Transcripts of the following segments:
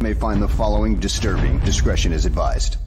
May find the following disturbing. Discretion is advised.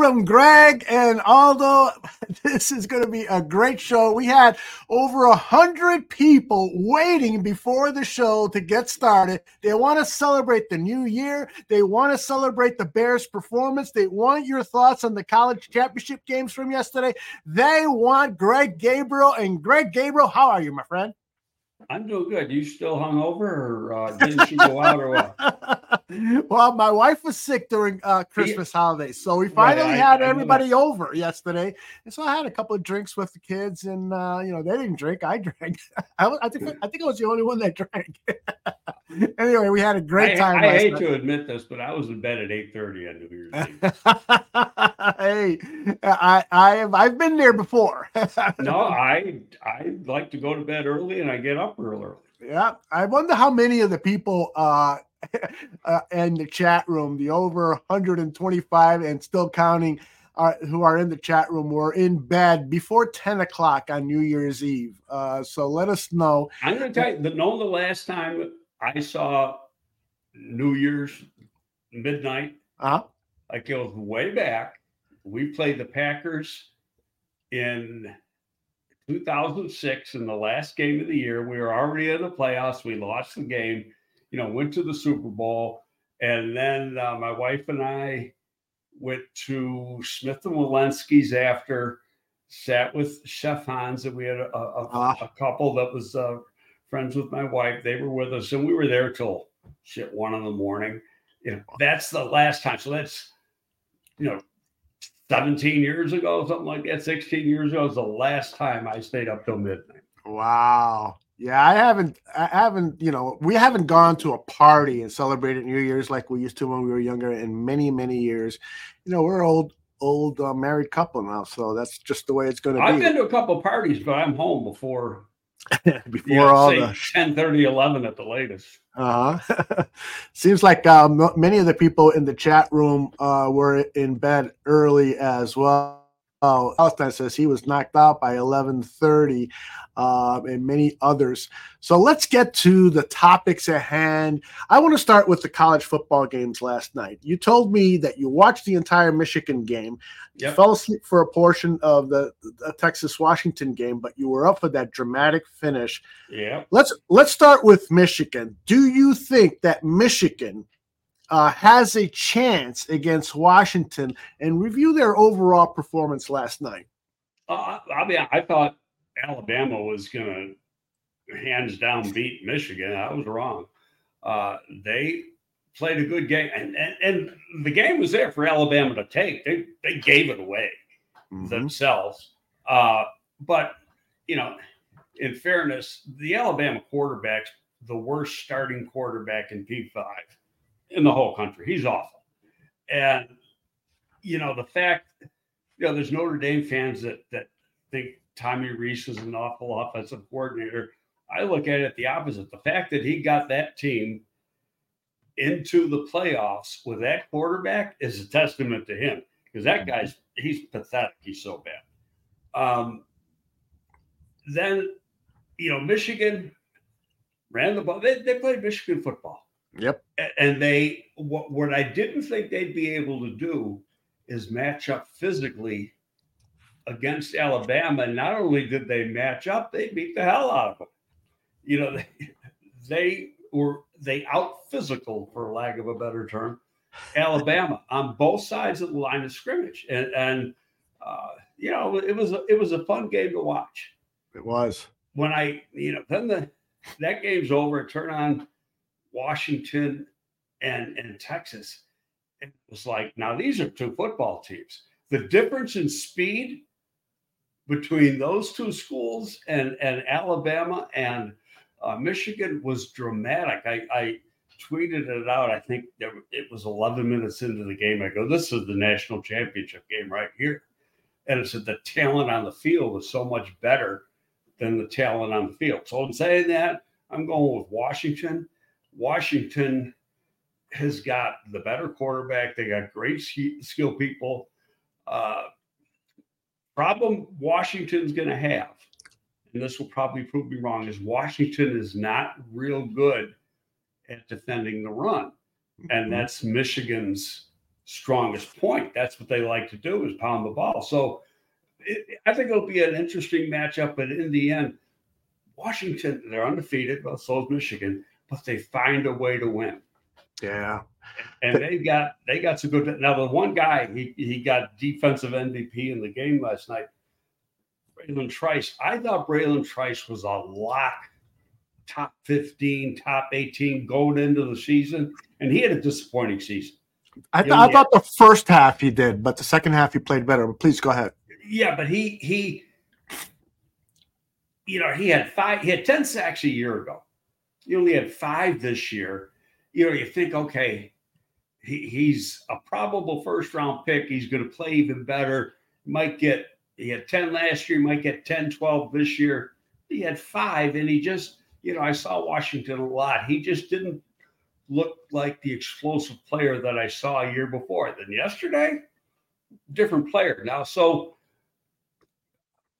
From Greg and Aldo. This is going to be a great show. We had over a hundred people waiting before the show to get started. They want to celebrate the new year. They want to celebrate the Bears' performance. They want your thoughts on the college championship games from yesterday. They want Greg Gabriel. And Greg Gabriel, how are you, my friend? I'm doing good. You still hungover, or uh, didn't you go out, or what? well, my wife was sick during uh, Christmas holidays, so we Right, finally I- had I everybody over yesterday, and so I had a couple of drinks with the kids, and uh, you know they didn't drink, I drank. I, was, I think I think I was the only one that drank. anyway, we had a great time. I hate night. to admit this, but I was in bed at 8:30 on New Year's Eve. hey, I I have I've been there before. no, I I like to go to bed early, and I get up real early. Yeah, I wonder how many of the people uh, uh, in the chat room, the over 125 and still counting, uh, who are in the chat room, were in bed before 10 o'clock on New Year's Eve. Uh, so let us know. I'm going to tell you, the, know the last time I saw New Year's midnight, Uh, like it was way back. We played the Packers in 2006 in the last game of the year. We were already in the playoffs. We lost the game, you know, went to the Super Bowl. And then uh, my wife and I went to Smith and Wollensky's after, sat with Chef Hans, and we had a, a, Ah. a couple that was uh, friends with my wife. They were with us, and we were there till shit one in the morning. You know, that's the last time. So that's, you know, 17 years ago, something like that, 16 years ago is the last time I stayed up till midnight. wow. Yeah, I haven't, I haven't, you know, we haven't gone to a party and celebrated New Year's like we used to when we were younger in many, many years. You know, we're old, old uh, married couple now, so that's just the way it's going to be. I've been to a couple parties, but I'm home before, Before know, all the 10, 30, 11 at the latest. Uh-huh. Seems like uh, m- many of the people in the chat room uh, were in bed early as well. Oh, Palestine says he was knocked out by 11:30, um, and many others. So let's get to the topics at hand. I want to start with the college football games last night. You told me that you watched the entire Michigan game. You fell asleep for a portion of the, the Texas Washington game, but you were up for that dramatic finish. Yeah. Let's let's start with Michigan. Do you think that Michigan uh, has a chance against Washington and review their overall performance last night? Uh, I mean, I thought Alabama was going to hands down beat Michigan. I was wrong. Uh, they played a good game, and, and and the game was there for Alabama to take. They they gave it away themselves. Uh, but you know, in fairness, the Alabama quarterback's the worst starting quarterback in P5 in the whole country. He's awful. And you know, the fact, you know, there's Notre Dame fans that that think Tommy Rees is an awful offensive coordinator. I look at it the opposite. The fact that he got that team into the playoffs with that quarterback is a testament to him because that guy's he's pathetic. He's so bad. Um, then, you know, Michigan ran the ball. They, they played Michigan football. Yep. And they, what, what I didn't think they'd be able to do is match up physically against Alabama. And not only did they match up, they beat the hell out of them. You know, they, they were, they out physical, for lack of a better term, Alabama on both sides of the line of scrimmage. And, and, uh, you know, it was, a, it was a fun game to watch It was. when I, you know, then the that game's over. Turn on Washington and and Texas. It was like now these are two football teams. The difference in speed between those two schools and and Alabama and Uh, Michigan was dramatic. I, I tweeted it out. I think it was 11 minutes into the game. I go, "This is the national championship game right here," and it said the talent on the field is so much better than the talent on the field. So I'm saying that I'm going with Washington. Washington has got the better quarterback. They got great skill people. Uh, problem Washington's going to have, and this will probably prove me wrong, is Washington is not real good at defending the run. And mm-hmm. that's Michigan's strongest point. That's what they like to do is pound the ball. So it, I think it'll be an interesting matchup. But in the end, Washington, they're undefeated. Well, so is Michigan, but they find a way to win. Yeah. And they got they got some good. Now the one guy he he got defensive MVP in the game last night. Bralen Trice. I thought Bralen Trice was a lock, top fifteen, top eighteen going into the season, and he had a disappointing season. I, th- I thought the first half he did, but the second half he played better. But please go ahead. Yeah, but he he, you know, he had five. He had ten sacks a year ago. He only had five this year you know, you think, okay, he, he's a probable first round pick. He's going to play even better. Might get, he had 10 last year, might get 10, 12 this year. He had five, and he just, you know, I saw Washington a lot. He just didn't look like the explosive player that I saw a year before. Then yesterday, different player. Now, so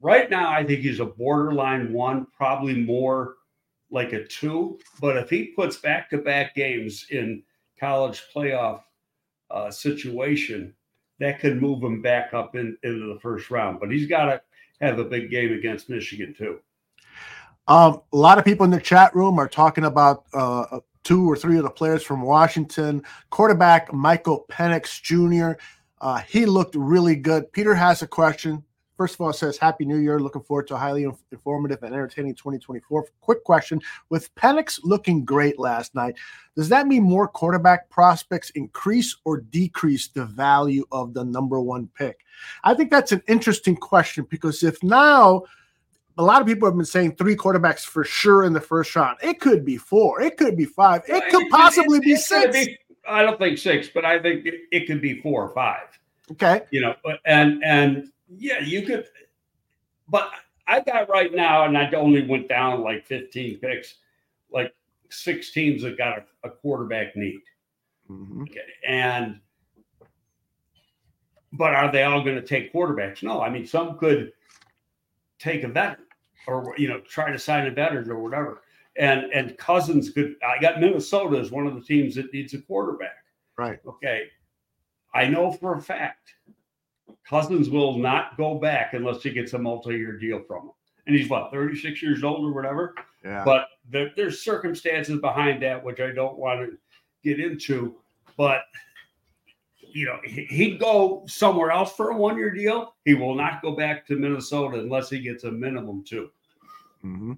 right now, I think he's a borderline one, probably more like a two. But if he puts back to back games in college playoff uh, situation, that could move him back up in, into the first round. But he's got to have a big game against Michigan, too. Um, a lot of people in the chat room are talking about uh, two or three of the players from Washington. Quarterback Michael Penix Jr. Uh, he looked really good. Peter has a question. First of all, it says Happy New Year. Looking forward to a highly informative and entertaining 2024. Quick question With Penix looking great last night, does that mean more quarterback prospects increase or decrease the value of the number one pick? I think that's an interesting question because if now, a lot of people have been saying three quarterbacks for sure in the first round. It could be four. It could be five. It could possibly it, it, be six. Be, I don't think six, but I think it, it could be four or five. Okay. You know, and and yeah, you could, but I got right now, and I only went down like 15 picks, like six teams that got a, a quarterback need. Mm-hmm. Okay. And, but are they all going to take quarterbacks? No. I mean, some could take a veteran or, you know, try to sign a veteran or whatever. And, and Cousins could, I got Minnesota as one of the teams that needs a quarterback. Right. Okay. I know for a fact Cousins will not go back unless he gets a multi-year deal from him. And he's what, 36 years old or whatever. Yeah. But there, there's circumstances behind that which I don't want to get into. But you know, he'd go somewhere else for a one-year deal. He will not go back to Minnesota unless he gets a minimum 2 Mm-hmm.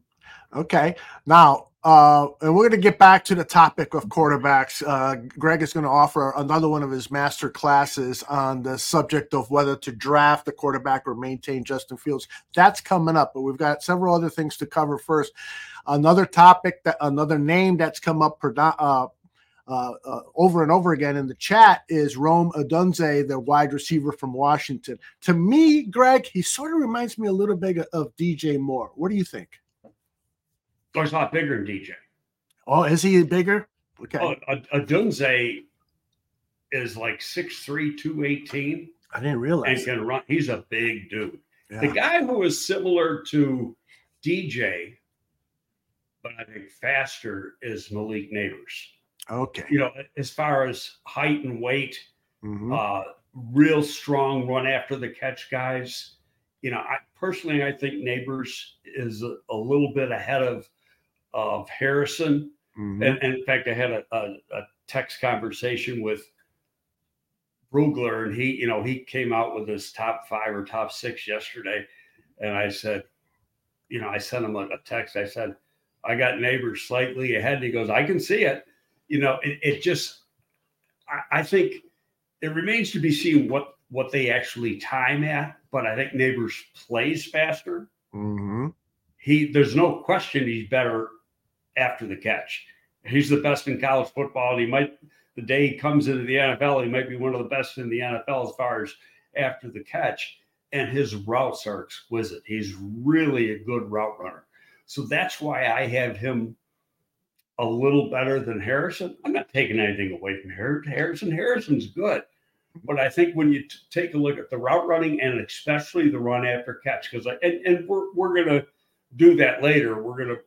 Okay. Now, uh, and we're going to get back to the topic of quarterbacks. Uh, Greg is going to offer another one of his master classes on the subject of whether to draft the quarterback or maintain Justin Fields. That's coming up, but we've got several other things to cover first. Another topic that another name that's come up uh, uh, uh, over and over again in the chat is Rome Odunze, the wide receiver from Washington. To me, Greg, he sort of reminds me a little bit of DJ Moore. What do you think? He's a lot bigger than DJ. Oh, is he bigger? Okay. Oh, Odunze is like 6'3, 218. I didn't realize. And can run. He's a big dude. Yeah. The guy who is similar to DJ, but I think faster, is Malik Nabers. Okay. You know, as far as height and weight, mm-hmm. uh, real strong run after the catch guys. You know, I personally I think Nabers is a, a little bit ahead of of Harrison. Mm-hmm. And, and, in fact, I had a, a, a, text conversation with Brugler, and he, you know, he came out with his top five or top six yesterday. And I said, you know, I sent him a, a text. I said, I got Nabers slightly ahead. And he goes, I can see it. You know, it, it just, I, I think it remains to be seen what what they actually time at. But I think Nabers plays faster. Mm-hmm. He, there's no question he's better after the catch. He's the best in college football, and he might the day he comes into the NFL, he might be one of the best in the NFL as far as after the catch. And his routes are exquisite. He's really a good route runner. So that's why I have him a little better than Harrison. I'm not taking anything away from Harrison. Harrison's good. But I think when you t- take a look at the route running and especially the run after catch, because and, and we're, we're going to do that later. We're going to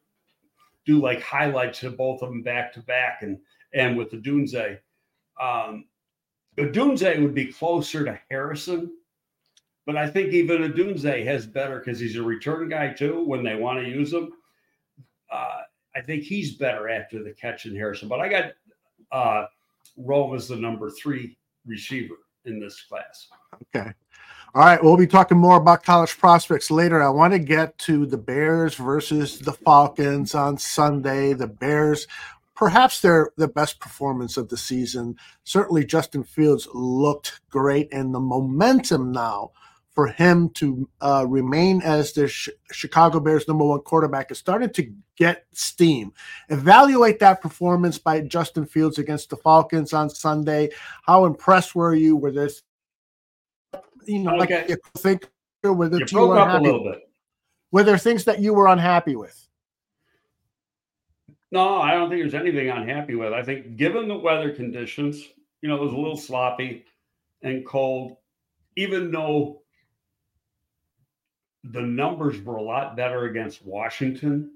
do like highlights of both of them back to back and and with the Odunze. Um, Odunze would be closer to Harrison, but I think even Odunze has better because he's a return guy too when they want to use him. Uh, I think he's better after the catch than Harrison. But I got uh, Rome as the number three receiver in this class. Okay. All right, we'll be talking more about college prospects later. I want to get to the Bears versus the Falcons on Sunday. The Bears, perhaps they're the best performance of the season. Certainly, Justin Fields looked great, and the momentum now for him to uh, remain as the Sh- Chicago Bears number one quarterback is starting to get steam. Evaluate that performance by Justin Fields against the Falcons on Sunday. How impressed were you? Were this, you know, okay. like you think were there you broke up a little bit. Were there things that you were unhappy with? No, I don't think there's anything unhappy with. I think given the weather conditions, you know, it was a little sloppy and cold, even though the numbers were a lot better against Washington.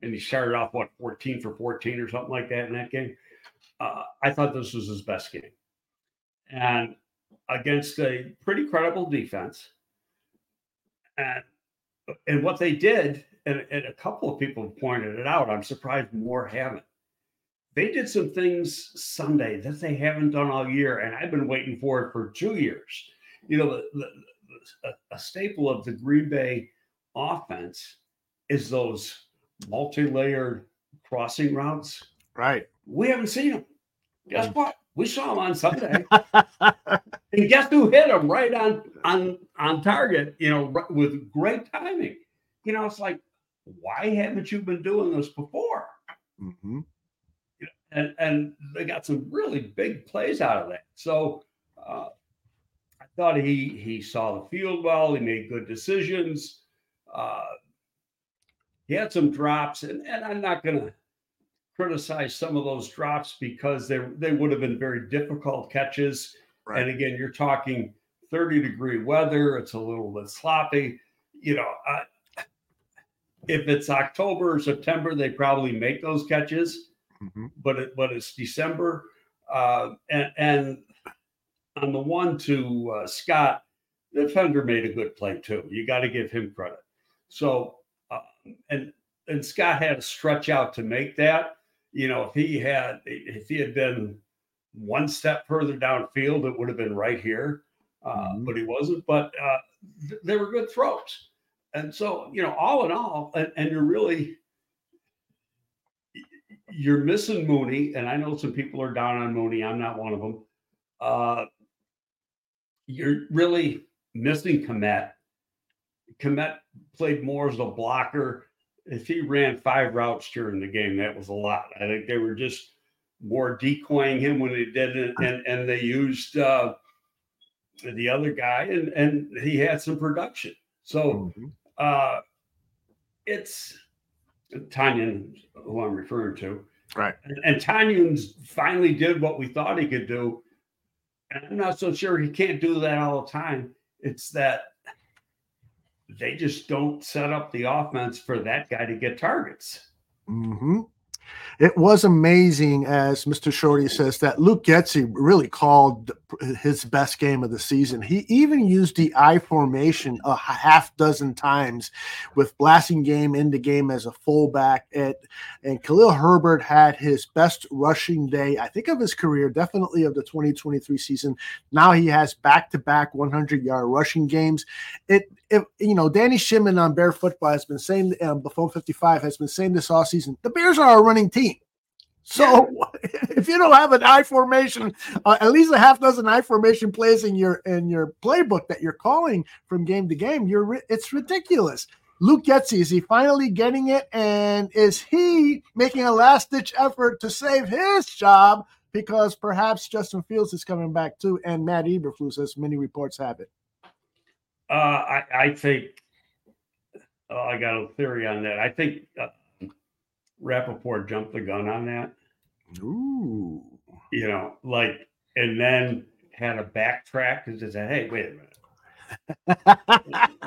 And he started off, what, 14 for 14 or something like that in that game. Uh, I thought this was his best game. And against a pretty credible defense. And, and what they did, and, and a couple of people pointed it out, I'm surprised more haven't. They did some things Sunday that they haven't done all year, and I've been waiting for it for two years. You know, the, the, a, a staple of the Green Bay offense is those multi-layered crossing routes. Right. We haven't seen them. Guess what? We saw him on Sunday, and guess who hit them right on on on target? You know, with great timing. You know, it's like, why haven't you been doing this before? Mm-hmm. And and they got some really big plays out of that. So uh, I thought he he saw the field well. He made good decisions. Uh, he had some drops, and, and I'm not going to criticize some of those drops because they they would have been very difficult catches. Right. And again, you're talking 30 degree weather. It's a little bit sloppy. You know, uh, if it's October or September, they probably make those catches. Mm-hmm. But it, but it's December, uh, and and on the one to uh, Scott, the defender made a good play too. You got to give him credit. So, uh, and and Scott had to stretch out to make that. You know, if he had if he had been one step further downfield, it would have been right here. Uh, mm-hmm. But he wasn't. But uh, th- they were good throws, and so you know, all in all, and, and you're really you're missing Mooney, and I know some people are down on Mooney. I'm not one of them. Uh, you're really missing Kmet. Kmet played more as a blocker. If he ran five routes during the game, that was a lot. I think they were just more decoying him when they did it, and and they used uh, the other guy, and and he had some production. So mm-hmm. uh, it's Tonyan, who I'm referring to, right? And, and Tonyan's finally did what we thought he could do and I'm not so sure he can't do that all the time. It's that they just don't set up the offense for that guy to get targets. Mm-hmm. It was amazing, as Mr. Shorty says, that Luke Getsy really called his best game of the season. He even used the I formation a half dozen times with Blasingame in the game as a fullback. At, and Khalil Herbert had his best rushing day, I think, of his career, definitely of the 2023 season. Now he has back to back 100 yard rushing games. It, if you know, Danny Shimon on Bear Football has been saying, um, Buffon 55 has been saying this all season. The Bears are a running team. So if you don't have an I formation, uh, at least a half dozen I formation plays in your in your playbook that you're calling from game to game, you're it's ridiculous. Luke Getsy, is he finally getting it? And is he making a last ditch effort to save his job because perhaps Justin Fields is coming back too, and Matt Eberflus, as many reports have it? Uh, I, I think oh, I got a theory on that. I think uh, Rapoport jumped the gun on that. Ooh. You know, like, and then had a backtrack because just said, hey, wait a minute.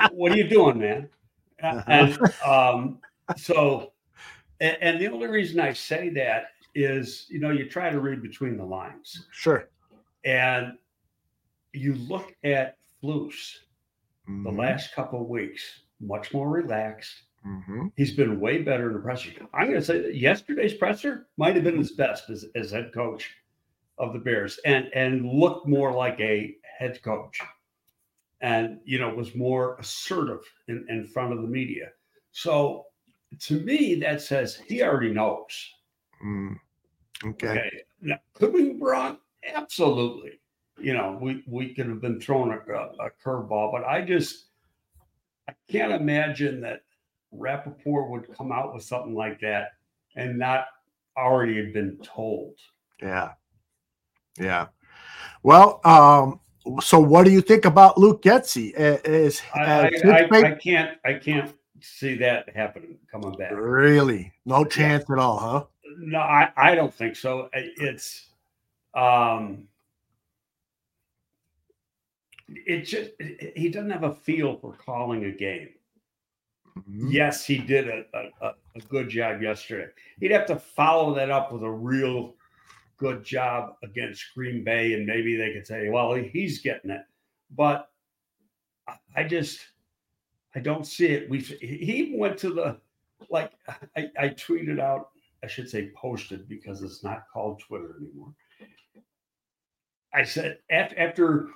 what are you doing, man? Uh-huh. And um, so, and, and the only reason I say that is, you know, you try to read between the lines Sure. and you look at Flus the last couple of weeks, much more relaxed. Mhm. He's been way better in the presser. I'm going to say that yesterday's presser might have been his best as, as head coach of the Bears, and and looked more like a head coach, and you know was more assertive in, in front of the media. So to me, that says he already knows. Mm. Okay. Okay, now, could we be wrong? Absolutely. You know, we we could have been thrown a, a, curveball, but I just I can't imagine that Rapoport would come out with something like that and not already have been told. Yeah. Yeah. Well, um, so what do you think about Luke Getsy? Uh, Is I, I, I, I can't I can't see that happening coming back. really no chance at all, huh? No, I, I don't think so. It's um it just he doesn't have a feel for calling a game. Mhm. Yes, he did a, a, a- good job yesterday. He'd have to follow that up with a real good job against Green Bay, and maybe they could say, well, he's getting it. But I- just, I don't see it. We he went to the like I, I tweeted out, I should say posted because it's not called Twitter anymore. I said after, after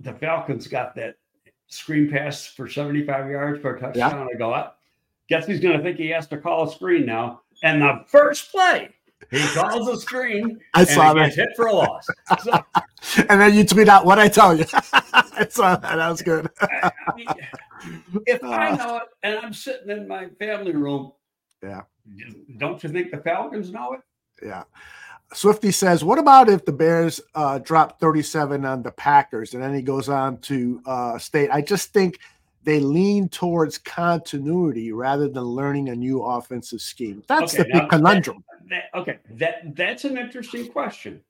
the Falcons got that screen pass for 75 yards for a touchdown, I go up. Guess he's going to think he has to call a screen now. And the first play, he calls a screen I and saw that. gets hit for a loss. So, And then you tweet out what I tell you. I saw that. That was good. I mean, if I know it and I'm sitting in my family room, Yeah. don't you think the Falcons know it? Yeah. Swifty says, "What about if the Bears uh, drop 37 on the Packers?" And then he goes on to uh, state, "I just think they lean towards continuity rather than learning a new offensive scheme. That's Okay, the big conundrum." That, okay, that that's an interesting question.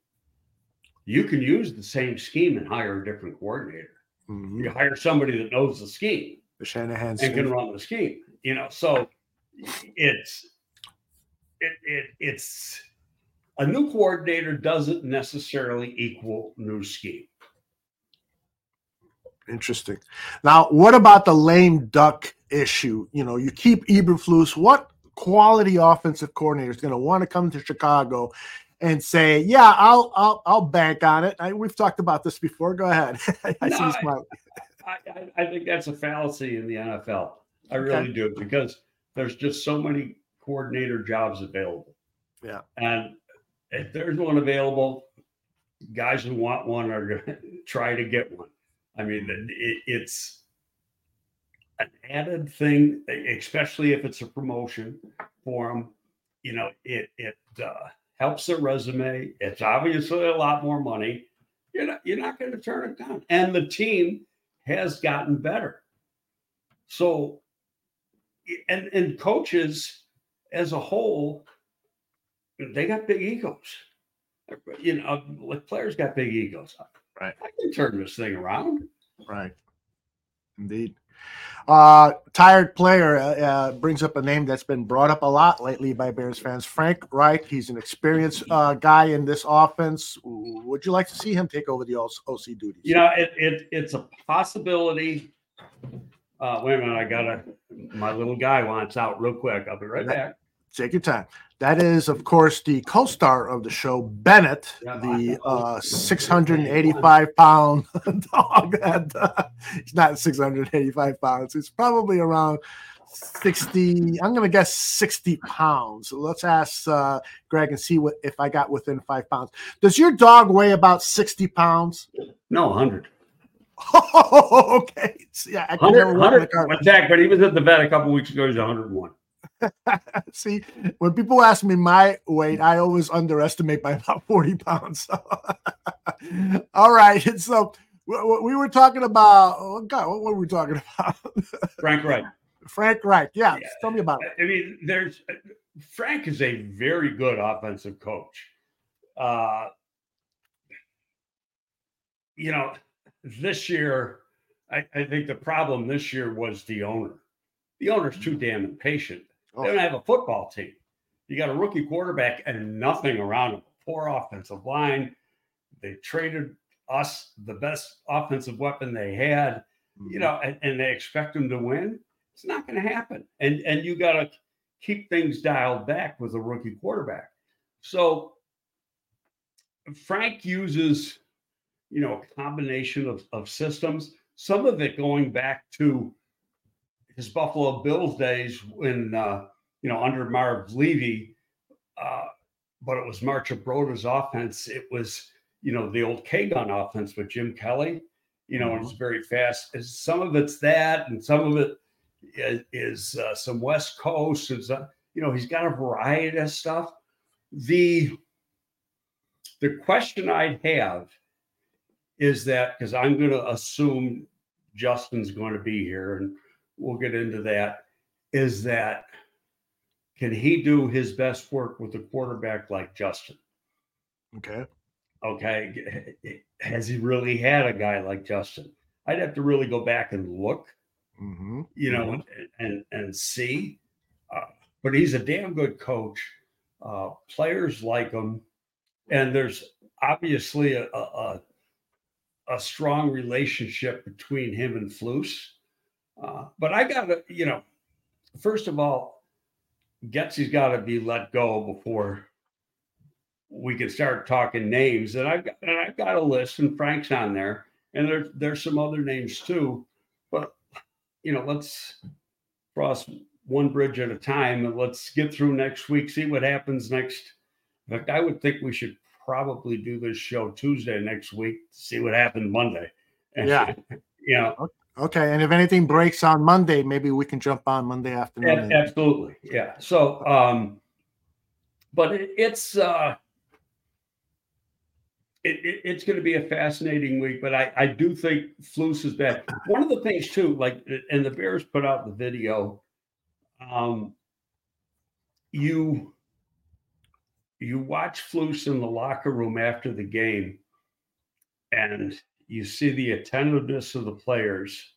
You can use the same scheme and hire a different coordinator. Mhm. You hire somebody that knows the scheme The Shanahan and can run the scheme. You know, so it's it, it it's a new coordinator doesn't necessarily equal new scheme. Interesting. Now, what about the lame duck issue? You know, you keep Eberflus. What quality offensive coordinator is going to want to come to Chicago and say, "Yeah, I'll I'll I'll bank on it"? I, we've talked about this before. Go ahead. I No, you I- I, I, I think that's a fallacy in the NFL. I really do because there's just so many coordinator jobs available. Yeah. And if there's one available, guys who want one are going to try to get one. I mean, it, it's an added thing, especially if it's a promotion for them. You know, it it uh, helps their resume. It's obviously a lot more money. You're not you're not going to turn it down, and the team has gotten better. So, and and coaches as a whole, they got big egos. You know, like players got big egos. Right. I can turn this thing around. Right. Indeed. Uh, tired player uh, uh, brings up a name that's been brought up a lot lately by Bears fans. Frank Reich. He's an experienced uh, guy in this offense. Would you like to see him take over the OC duties? You know, it, it it's a possibility. Uh, wait a minute, I gotta. My little guy wants out real quick. I'll be right back. Take your time. That is, of course, the co-star of the show, Bennett, the uh, 685 pound dog. That uh, he's not 685 pounds. He's probably around 60. I'm going to guess 60 pounds. So let's ask uh, Greg and see what if I got within five pounds. Does your dog weigh about 60 pounds? No, hundred. Oh, okay. Yeah, I can never work in the car. Zach, but he was at the vet a couple weeks ago. He's 101. See, when people ask me my weight, I always underestimate by about 40 pounds. All right. So we were talking about, oh God, what were we talking about? Frank Reich. Frank Reich. Yeah, yeah. Tell me about it. I mean, there's Frank is a very good offensive coach. Uh, you know, this year, I, I, think the problem this year was the owner. The owner's too damn impatient. They don't have a football team. You got a rookie quarterback and nothing around him. Poor offensive line. They traded us the best offensive weapon they had, mm-hmm. you know, and, and they expect them to win. It's not going to happen. And and you got to keep things dialed back with a rookie quarterback. So Frank uses, you know, a combination of, of systems, some of it going back to his Buffalo Bills days when, uh, you know, under Marv Levy, uh, but it was Marchibroda's offense. It was, you know, the old K gun offense with Jim Kelly, you know, mm-hmm. it's very fast. Some of it's that, and some of it is, is uh, some West Coast. Is, uh, you know, he's got a variety of stuff. The the question I'd have is that because I'm going to assume Justin's going to be here, and we'll get into that. Is that can he do his best work with a quarterback like Justin? Okay. Okay. Has he really had a guy like Justin? I'd have to really go back and look, mm-hmm. you know, mm-hmm. and, and, see. Uh, but he's a damn good coach. Uh, players like him and there's obviously a, a, a strong relationship between him and Flus. Uh, but I got to, you know, first of all, Getsy's got to be let go before we can start talking names. And I've got, and I've got a list, and Frank's on there, and there's there's some other names too. But you know, let's cross one bridge at a time, and let's get through next week. See what happens next in fact, I would think we should probably do this show Tuesday next week see what happened Monday. Yeah. you know. Okay. And if anything breaks on Monday, maybe we can jump on Monday afternoon. absolutely. Yeah. So, um, but it, it's, uh, it, it, it's going to be a fascinating week, but I, I do think Flus is bad. One of the things too, like, and the Bears put out the video. Um, you you watch Flus in the locker room after the game and you see the attentiveness of the players.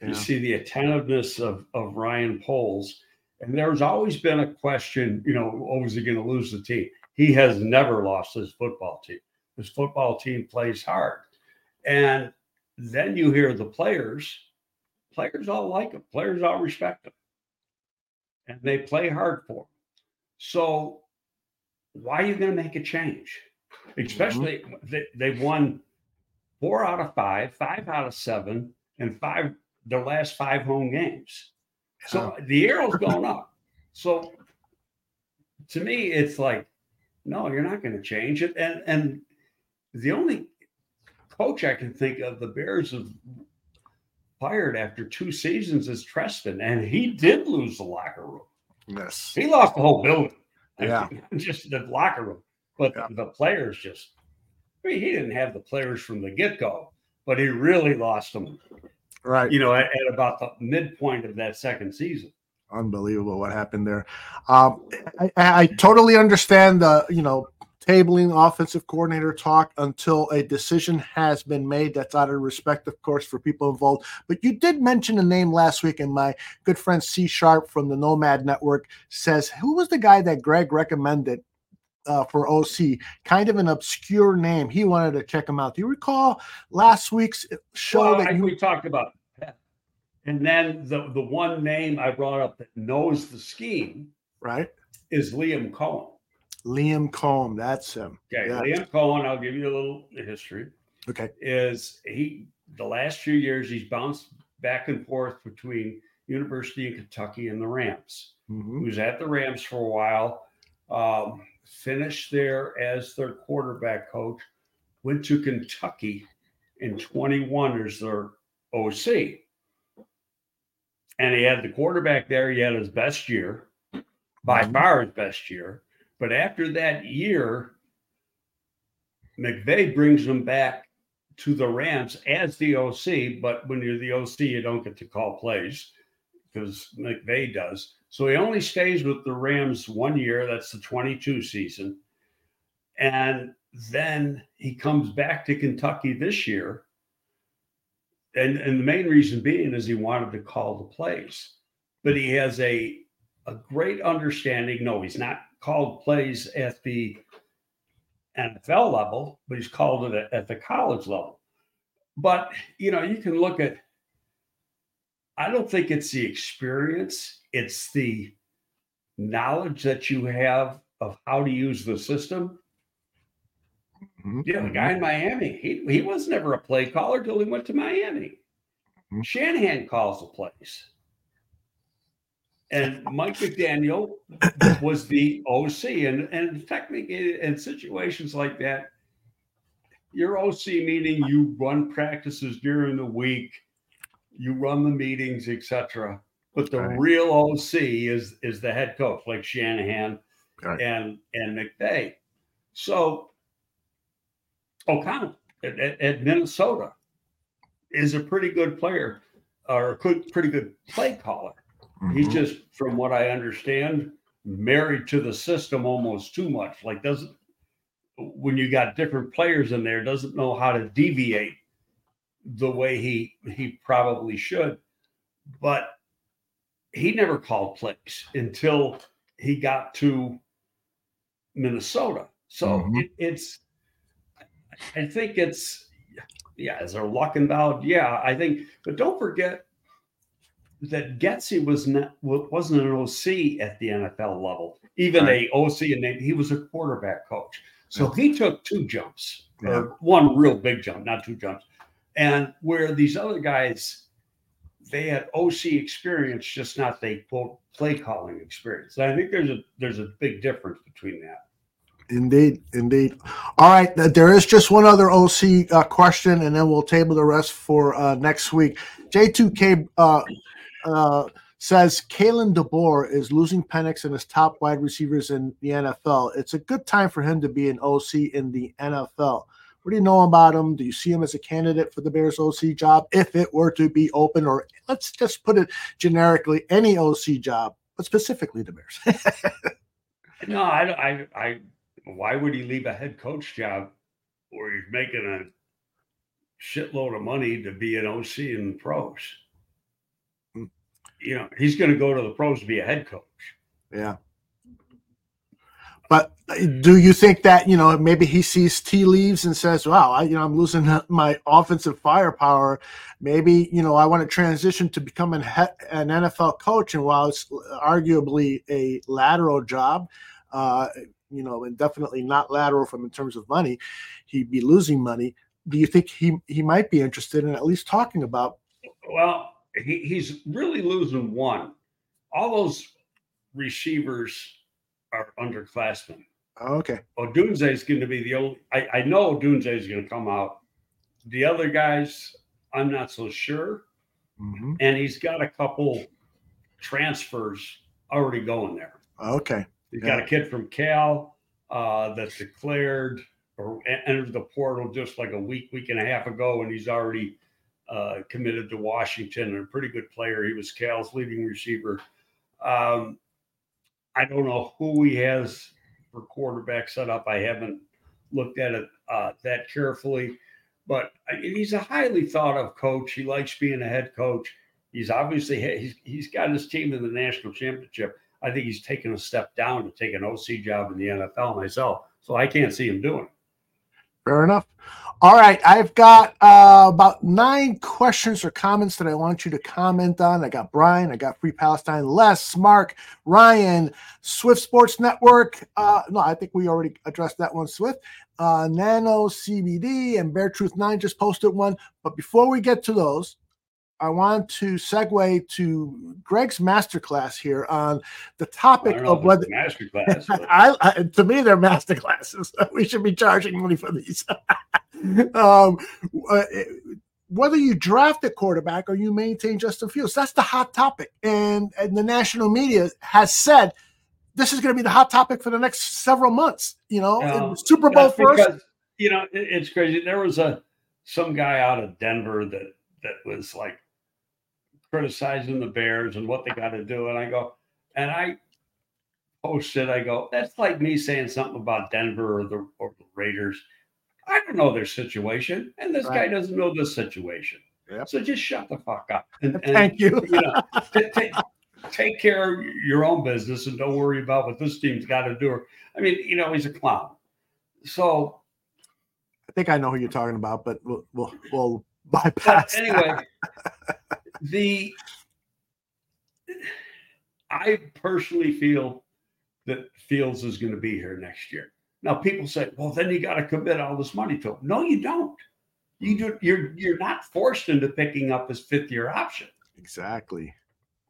Yeah. You see the attentiveness of, of Ryan Poles. And there's always been a question, you know, oh, is he going to lose the team? He has never lost his football team. His football team plays hard. And then you hear the players, players all like him, players all respect him. And they play hard for him. So why are you going to make a change? Mm-hmm. Especially mm-hmm. they, they've won four out of five, five out of seven, and five their last five home games. So the arrow's going up. So to me, it's like, no, you're not going to change it. And and the only coach I can think of the Bears have fired after two seasons is Trestman, and he did lose the locker room. Yes, he lost the whole building. Yeah. just the locker room. But yeah. the players just, I mean, he didn't have the players from the get go, but he really lost them. Right. You know, at, at, about the midpoint of that second season. Unbelievable what happened there. Um, I, I totally understand the, you know, tabling offensive coordinator talk until a decision has been made. That's out of respect, of course, for people involved. But you did mention a name last week, and my good friend C Sharp from the Nomad Network says, Who was the guy that Greg recommended uh, for OC, kind of an obscure name. He wanted to check him out. Do you recall last week's show well, that you... we talked about? And then the the one name I brought up that knows the scheme, right, is Liam Coen. Liam Coen, that's him. Okay, yeah. Liam Coen. I'll give you a little history. Okay, is he the last few years he's bounced back and forth between University of Kentucky and the Rams. Mm-hmm. He was at the Rams for a while, um, finished there as their quarterback coach, went to Kentucky, in 21 as their OC. And he had the quarterback there. He had his best year, by Mhm. far his best year. But after that year, McVay brings him back to the Rams as the OC. But when you're the OC, you don't get to call plays because McVay does. So he only stays with the Rams one year. That's the 22 season. And then he comes back to Kentucky this year. And, and the main reason being is he wanted to call the plays. But he has a, a great understanding. No, he's not called plays at the NFL level, but he's called it at, at the college level. But, you know, you can look at, I don't think it's the experience, it's the knowledge that you have of how to use the system. Mhm. Yeah, the guy in Miami, he, he was never a play caller till he went to Miami. Mhm. Shanahan calls the plays. And Mike McDaniel was the OC. And, and technically, in situations like that, your OC meaning you run practices during the week, you run the meetings, etc. But the Right. real OC is is the head coach, like Shanahan Right. and and McVay. So O'Connell at, at, Minnesota is a pretty good player or a good, pretty good play caller. He's Mhm. just, from what I understand, married to the system almost too much. Like doesn't when you got different players in there, doesn't know how to deviate the way he he probably should. But he never called plays until he got to Minnesota. So Mhm. it, it's I think it's yeah, is there luck involved? Yeah, I think, but don't forget that Getsy was not wasn't an OC at the NFL level, even Right. a OC, and he was a quarterback coach. So he took two jumps, Yeah. or one real big jump, not two jumps. And where these other guys, they had OC experience, just not the quote play calling experience. I think there's a there's a big difference between that. Indeed, indeed. All right, there is just one other OC uh, question, and then we'll table the rest for uh, next week. J2K uh, uh, says Kalen DeBoer is losing Penix and his top wide receivers in the NFL. It's a good time for him to be an OC in the NFL. What do you know about him? Do you see him as a candidate for the Bears OC job if it were to be open, or let's just put it generically, any OC job, but specifically the Bears? No, I, I, I, why would he leave a head coach job where he's making a shitload of money to be an OC in the pros? Hmm. You know, he's going to go to the pros to be a head coach. Yeah. But do you think that you know maybe he sees tea leaves and says, "Wow, I, you know I'm losing my offensive firepower. Maybe you know I want to transition to become an NFL coach." And while it's arguably a lateral job, uh, you know, and definitely not lateral from in terms of money, he'd be losing money. Do you think he he might be interested in at least talking about? Well, he, he's really losing one. All those receivers are underclassmen. Okay, Odunze is going to be the only. I, I know Odunze is going to come out. The other guys, I'm not so sure. hmm And he's got a couple transfers already going there. okay, He's got a kid from Cal uh, that's declared or entered the portal just like a week, week and a half ago, and he's already uh, committed to Washington and a pretty good player. He was Cal's leading receiver. Um, I don't know who he has for quarterback set up. I haven't looked at it uh, that carefully, but he's a highly thought of coach. He likes being a head coach. He's obviously he's, he's got his team in the national championship. I think he's taken a step down to take an OC job in the NFL myself. So I can't see him doing it. Fair enough. All right, I've got uh, about nine questions or comments that I want you to comment on. I got Brian, I got Free Palestine, Les, Mark, Ryan, Swift Sports Network. Uh, no, I think we already addressed that one, Swift. Uh, Nano CBD and Bear Truth 9 just posted one. But before we get to those, I want to segue to Greg's masterclass here on the topic know of whether it's a master class. but- I, I to me they're master classes. We should be charging money for these. um, uh, whether you draft a quarterback or you maintain Justin Fields, that's the hot topic. And, and the national media has said this is going to be the hot topic for the next several months. You know, Super Bowl first. Because, you know, it, it's crazy. There was a some guy out of Denver that that was like criticizing the Bears and what they got to do, and I go, and I posted, I go, that's like me saying something about Denver or the or the Raiders. I don't know their situation, and this right. guy doesn't know the situation. Yep. So just shut the fuck up. And, and Thank you. you know, take, take care of your own business and don't worry about what this team's got to do. I mean, you know, he's a clown. So I think I know who you're talking about, but we'll we'll, we'll bypass. But anyway, the I personally feel that Fields is going to be here next year. Now, people say, "Well, then you got to commit all this money to him." No, you don't. You do. You're you're not forced into picking up his fifth year option. Exactly.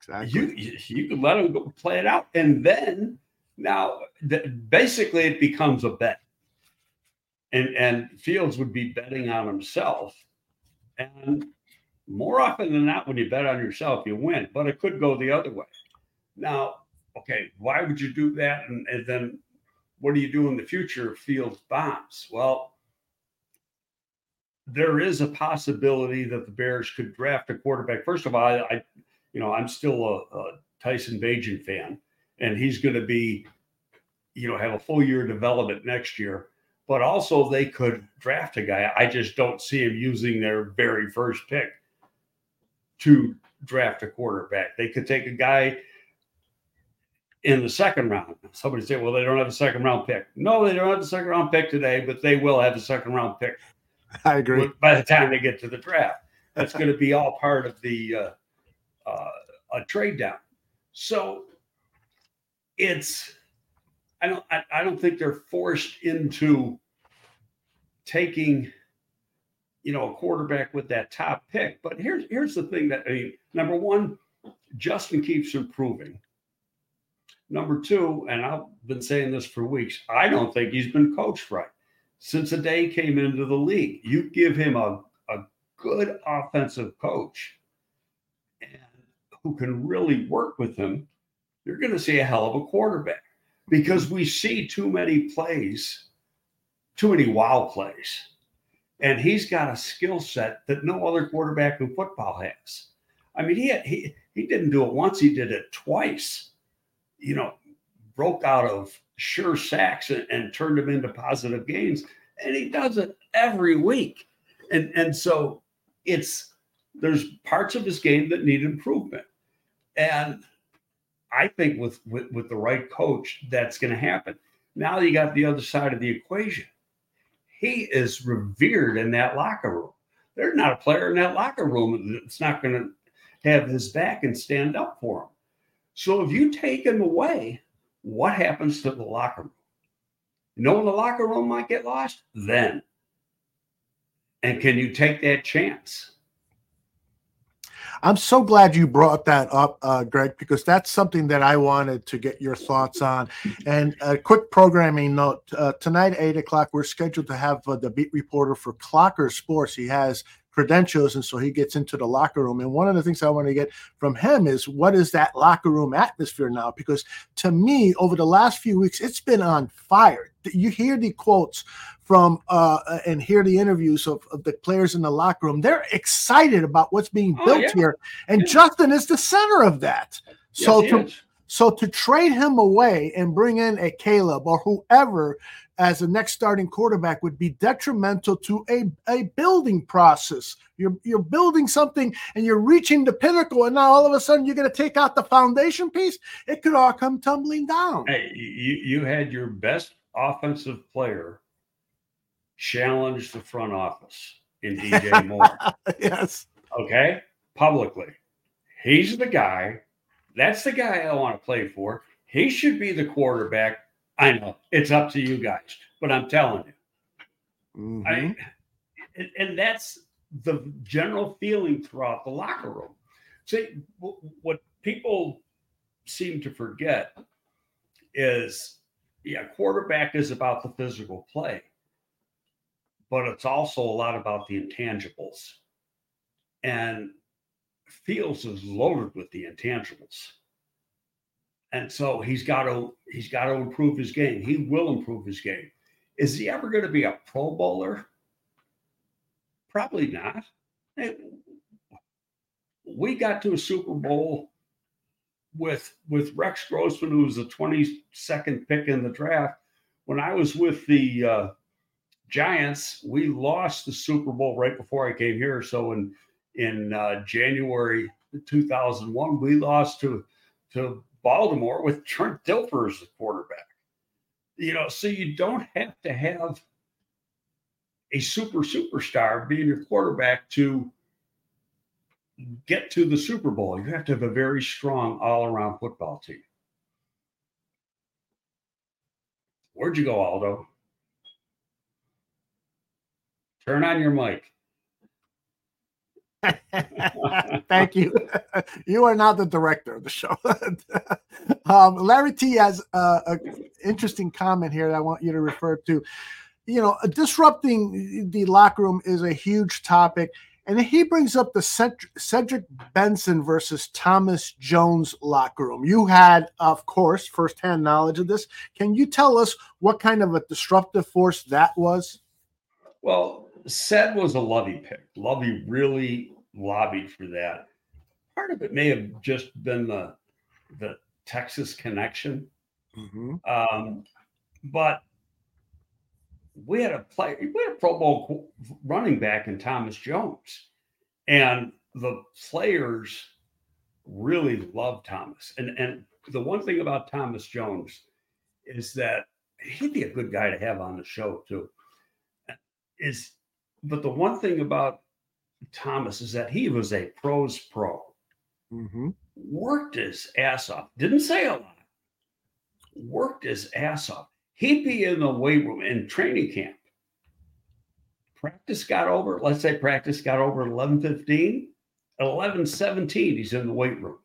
Exactly. You you, you can let him go play it out, and then now the, basically it becomes a bet, and and Fields would be betting on himself, and more often than not, when you bet on yourself, you win. But it could go the other way. Now, okay, why would you do that? And, and then what do you do in the future if Fields bombs? Well, there is a possibility that the Bears could draft a quarterback. First of all, I, I you know, I'm still a, a Tyson Bagent fan, and he's going to be, you know, have a full year development next year. But also, they could draft a guy. I just don't see him using their very first pick to draft a quarterback. They could take a guy in the second round. Somebody say, well, they don't have a second round pick. No, they don't have a second round pick today, but they will have a second round pick. I agree. By the time they get to the draft, that's going to be all part of the uh, uh, a trade down. So it's I don't I, I don't think they're forced into taking you know a quarterback with that top pick. But here's here's the thing that I mean, number one, Justin keeps improving. Number two, and I've been saying this for weeks, I don't think he's been coached right since the day he came into the league. You give him a, a good offensive coach and who can really work with him, you're going to see a hell of a quarterback because we see too many plays, too many wow plays. And he's got a skill set that no other quarterback in football has. I mean, he, he he didn't do it once; he did it twice you know, broke out of sure sacks and, and turned them into positive gains. And he does it every week. And and so it's there's parts of his game that need improvement. And I think with with, with the right coach, that's going to happen. Now you got the other side of the equation. He is revered in that locker room. There's not a player in that locker room that's not going to have his back and stand up for him. So if you take him away, what happens to the locker room? You know when the locker room might get lost? Then. And can you take that chance? I'm so glad you brought that up, uh, Greg, because that's something that I wanted to get your thoughts on. And a quick programming note uh, tonight, 8 o'clock, we're scheduled to have uh, the beat reporter for Clocker Sports. He has credentials and so he gets into the locker room and one of the things i want to get from him is what is that locker room atmosphere now because to me over the last few weeks it's been on fire you hear the quotes from uh, and hear the interviews of, of, the players in the locker room they're excited about what's being oh, built yeah. here and yeah. justin is the center of that yes, so to. So to trade him away and bring in a caleb or whoever as the next starting quarterback would be detrimental to a, a building process. You're you're building something and you're reaching the pinnacle, and now all of a sudden you're going to take out the foundation piece. It could all come tumbling down. Hey, you, you had your best offensive player challenge the front office in DJ Moore. yes. Okay. Publicly. He's the guy. That's the guy I want to play for. He should be the quarterback I know it's up to you guys, but I'm telling you, mm-hmm. I, and, and that's the general feeling throughout the locker room. See, what people seem to forget is, yeah, quarterback is about the physical play, but it's also a lot about the intangibles. And Fields is loaded with the intangibles. And so he's got to he's got to improve his game. He will improve his game. Is he ever going to be a pro bowler? Probably not. We got to a Super Bowl with with Rex Grossman, who was the 22nd pick in the draft. When I was with the uh, Giants, we lost the Super Bowl right before I came here. So in in uh, January 2001, we lost to to Baltimore with Trent Dilfer as the quarterback. You know, so you don't have to have a super superstar being your quarterback to get to the Super Bowl. You have to have a very strong all around football team. Where'd you go, Aldo? Turn on your mic. Thank you. you are not the director of the show. um, Larry T has an interesting comment here that I want you to refer to. You know, disrupting the locker room is a huge topic. And he brings up the Cedric Benson versus Thomas Jones locker room. You had, of course, firsthand knowledge of this. Can you tell us what kind of a disruptive force that was? Well, Ced was a Lovie pick. Lovie really lobbied for that. Part of it may have just been the the Texas connection, mm-hmm. um, but we had a play. We had a Pro Bowl running back in Thomas Jones, and the players really loved Thomas. And and the one thing about Thomas Jones is that he'd be a good guy to have on the show too. Is but the one thing about Thomas is that he was a pros pro. Mm-hmm. Worked his ass off. Didn't say a lot. Worked his ass off. He'd be in the weight room in training camp. Practice got over, let's say practice got over 11 15. At 11 17, he's in the weight room.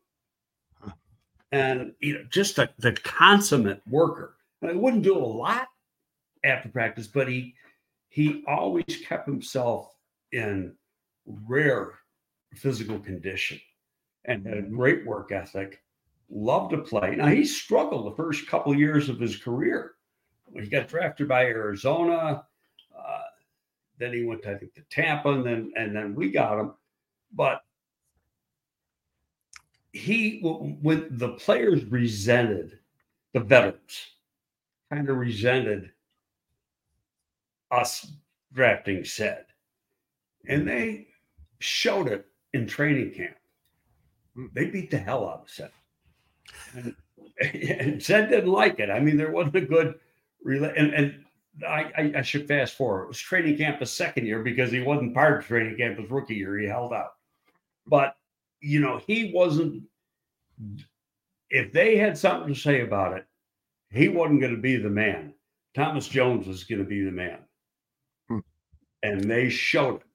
And you know, just a, the consummate worker. Now, he wouldn't do a lot after practice, but he he always kept himself in rare physical condition and had a great work ethic, loved to play. Now he struggled the first couple of years of his career. He got drafted by Arizona. Uh, then he went, to, I think, to Tampa, and then and then we got him. But he, when the players resented the veterans, kind of resented us drafting Ced. And hmm. they showed it in training camp. Hmm. They beat the hell out of Ced. And, and didn't like it. I mean, there wasn't a good relay. And, and I, I, I, should fast forward. It was training camp the second year because he wasn't part of training camp his rookie year. He held out. But, you know, he wasn't, if they had something to say about it, he wasn't going to be the man. Thomas Jones was going to be the man and they showed it.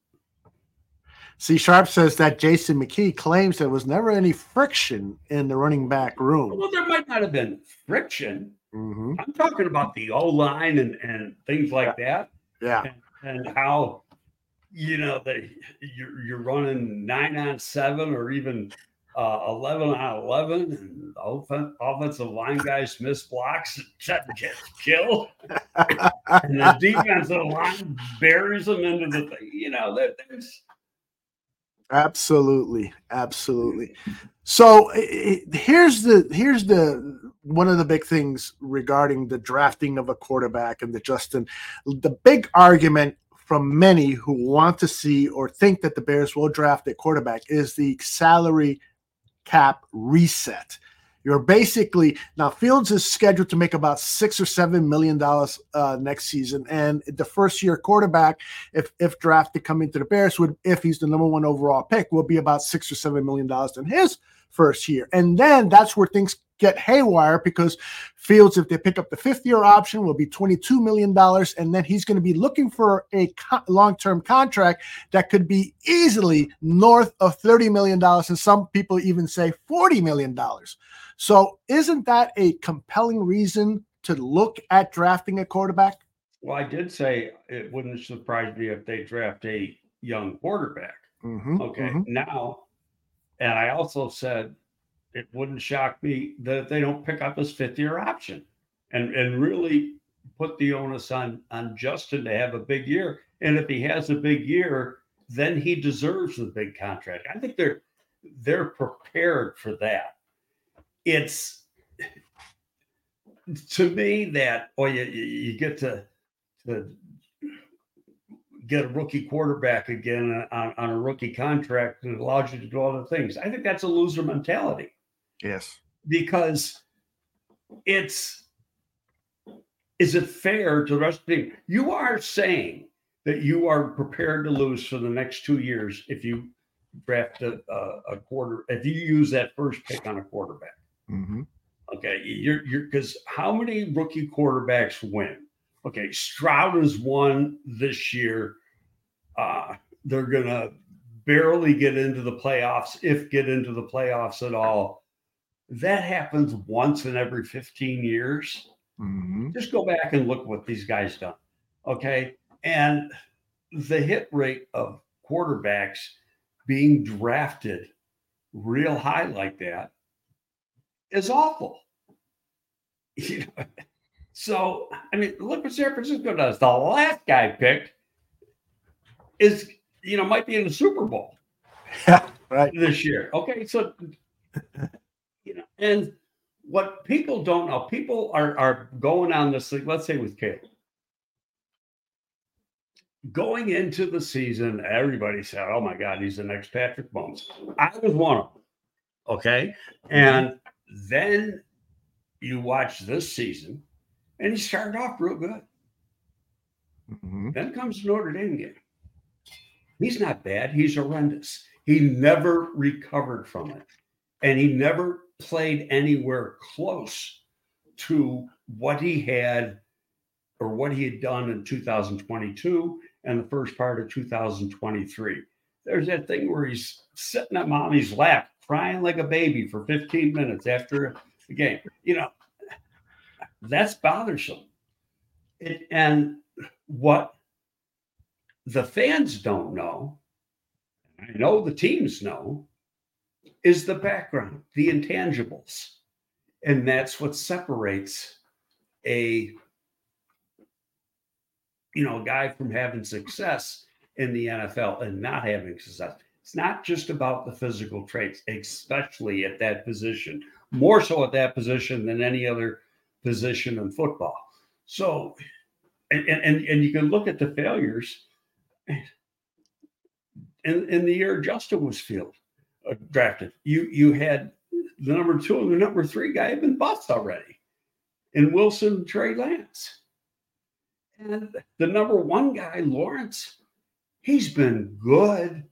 C Sharp says that Jason McKie claims there was never any friction in the running back room. Well, there might not have been friction. Mm-hmm. I'm talking about the O line and, and things like yeah. that. Yeah. And, and how, you know, they, you're, you're running nine on seven or even uh, 11 on 11, and offen- offensive line guys miss blocks, set to get killed. and the defensive line buries them into the thing. You know, there, there's. Absolutely, absolutely. So here's the here's the one of the big things regarding the drafting of a quarterback and the Justin. The big argument from many who want to see or think that the Bears will draft a quarterback is the salary cap reset. You're basically now Fields is scheduled to make about six or seven million dollars uh, next season, and the first year quarterback, if if drafted coming to the Bears, would if he's the number one overall pick, will be about six or seven million dollars in his first year, and then that's where things get haywire because Fields, if they pick up the fifth year option, will be $22 million. And then he's going to be looking for a co- long term contract that could be easily north of $30 million. And some people even say $40 million. So, isn't that a compelling reason to look at drafting a quarterback? Well, I did say it wouldn't surprise me if they draft a young quarterback. Mhm, Okay. mhm. Now, and I also said it wouldn't shock me that they don't pick up his fifth year option and, and really put the onus on, on Justin to have a big year. And if he has a big year, then he deserves the big contract. I think they're they're prepared for that. It's to me that oh you, you get to to get a rookie quarterback again on, on a rookie contract that allows you to do all the things. I think that's a loser mentality Yes. because it's is it fair to the rest of the team? You are saying that you are prepared to lose for the next two years if you draft a, a, a quarter if you use that first pick on a quarterback. Mhm. Okay, you're you're because how many rookie quarterbacks win? Okay, Stroud has won this year. Uh, they're gonna barely get into the playoffs, if get into the playoffs at all. That happens once in every 15 years. Mhm. Just go back and look what these guys done. Okay. And the hit rate of quarterbacks being drafted real high like that is awful. You know, so I mean, look what San Francisco does. The last guy picked is, you know, might be in the Super Bowl Yeah. Right. this year. Okay, so you know, and what people don't know, people are are going on this. Let's say with Caleb, going into the season, everybody said, "Oh my God, he's the next Patrick Mahomes." I was one of them. Okay, and then you watch this season, and he started off real good. Mhm. Then comes the Notre Dame game. He's not bad. He's horrendous. He never recovered from it. And he never played anywhere close to what he had or what he had done in 2022 and the first part of 2023. There's that thing where he's sitting at mommy's lap, crying like a baby for 15 minutes after the game. You know, that's bothersome. It, and what the fans don't know, I know the teams know, is the background, the intangibles. And that's what separates a you know, a guy from having success in the NFL and not having success. It's not just about the physical traits, especially at that position, more so at that position than any other position in football. So, and and and you can look at the failures in, in the year Justin was field drafted. You you had the number two and the number three guy have been bust already, and Wilson Trey Lance, and the number one guy Lawrence. He's been good.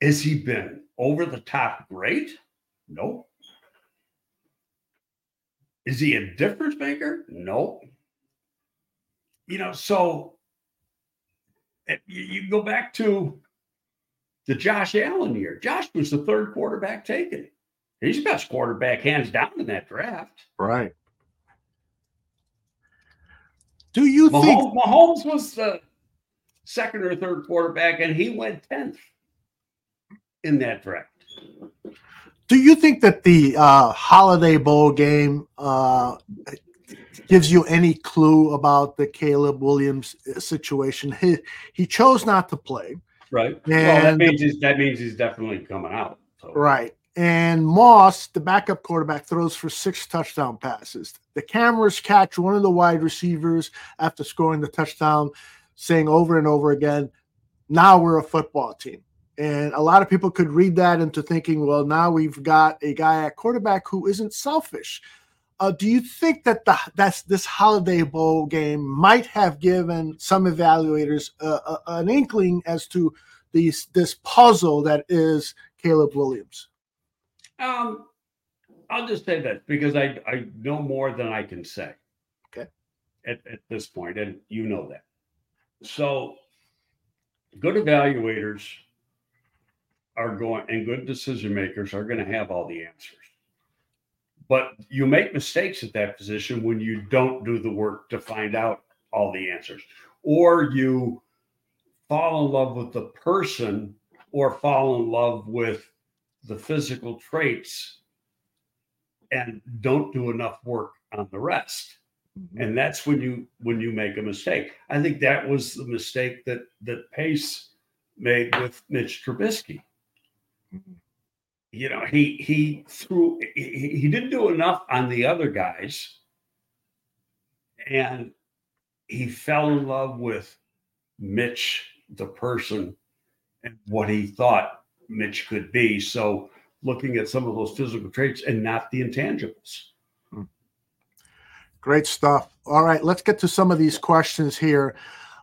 Has he been over the top great? Nope. Is he a difference maker? Nope. You know, so eh, you go back to the Josh Allen year. Josh was the third quarterback taken. He's the best quarterback hands down in that draft. Right. Do you think Mahomes, Mahomes was the second or third quarterback, and he went 10th in that draft. do you think that the uh, Holiday Bowl game uh, gives you any clue about the Caleb Williams uh, situation? He he chose not to play. Right. well, that means he's, that means he's definitely coming out. So. Right. And Moss, the backup quarterback, throws for six touchdown passes. The cameras catch one of the wide receivers after scoring the touchdown, saying over and over again, now we're a football team. And a lot of people could read that into thinking, well, now we've got a guy at quarterback who isn't selfish. Uh, do you think that the that's this Holiday Bowl game might have given some evaluators uh, uh, an inkling as to these this puzzle that is Caleb Williams? Um, I'll just say that because I, I know more than I can say. Okay. At, at this point, and you know that. So good evaluators are going and good decision makers are going to have all the answers. But you make mistakes at that position when you don't do the work to find out all the answers, or you fall in love with the person or fall in love with the physical traits and don't do enough work on the rest mm-hmm. and that's when you when you make a mistake i think that was the mistake that that pace made with mitch trubisky mm-hmm. You know he he threw he, he didn't do enough on the other guys and he fell in love with mitch the person and what he thought Mitch could be. So looking at some of those physical traits and not the intangibles. Hmm. Great stuff. All right, let's get to some of these questions here.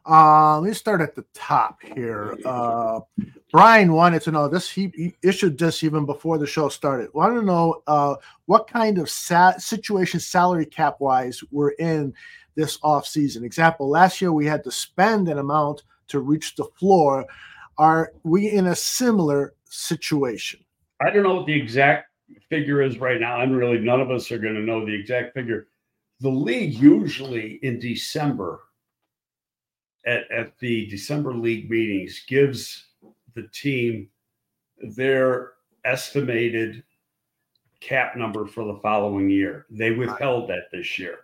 Uh, let me start at the top here. Uh, Brian wanted to know this. He, he, issued this even before the show started. Wanted to know uh, what kind of sa- situation, salary cap wise, we're in this off season. Example: Last year we had to spend an amount to reach the floor. Are we in a similar situation? I don't know what the exact figure is right now. And really, none of us are going to know the exact figure. The league usually in December, at, at the December league meetings, gives the team their estimated cap number for the following year. They withheld that this year.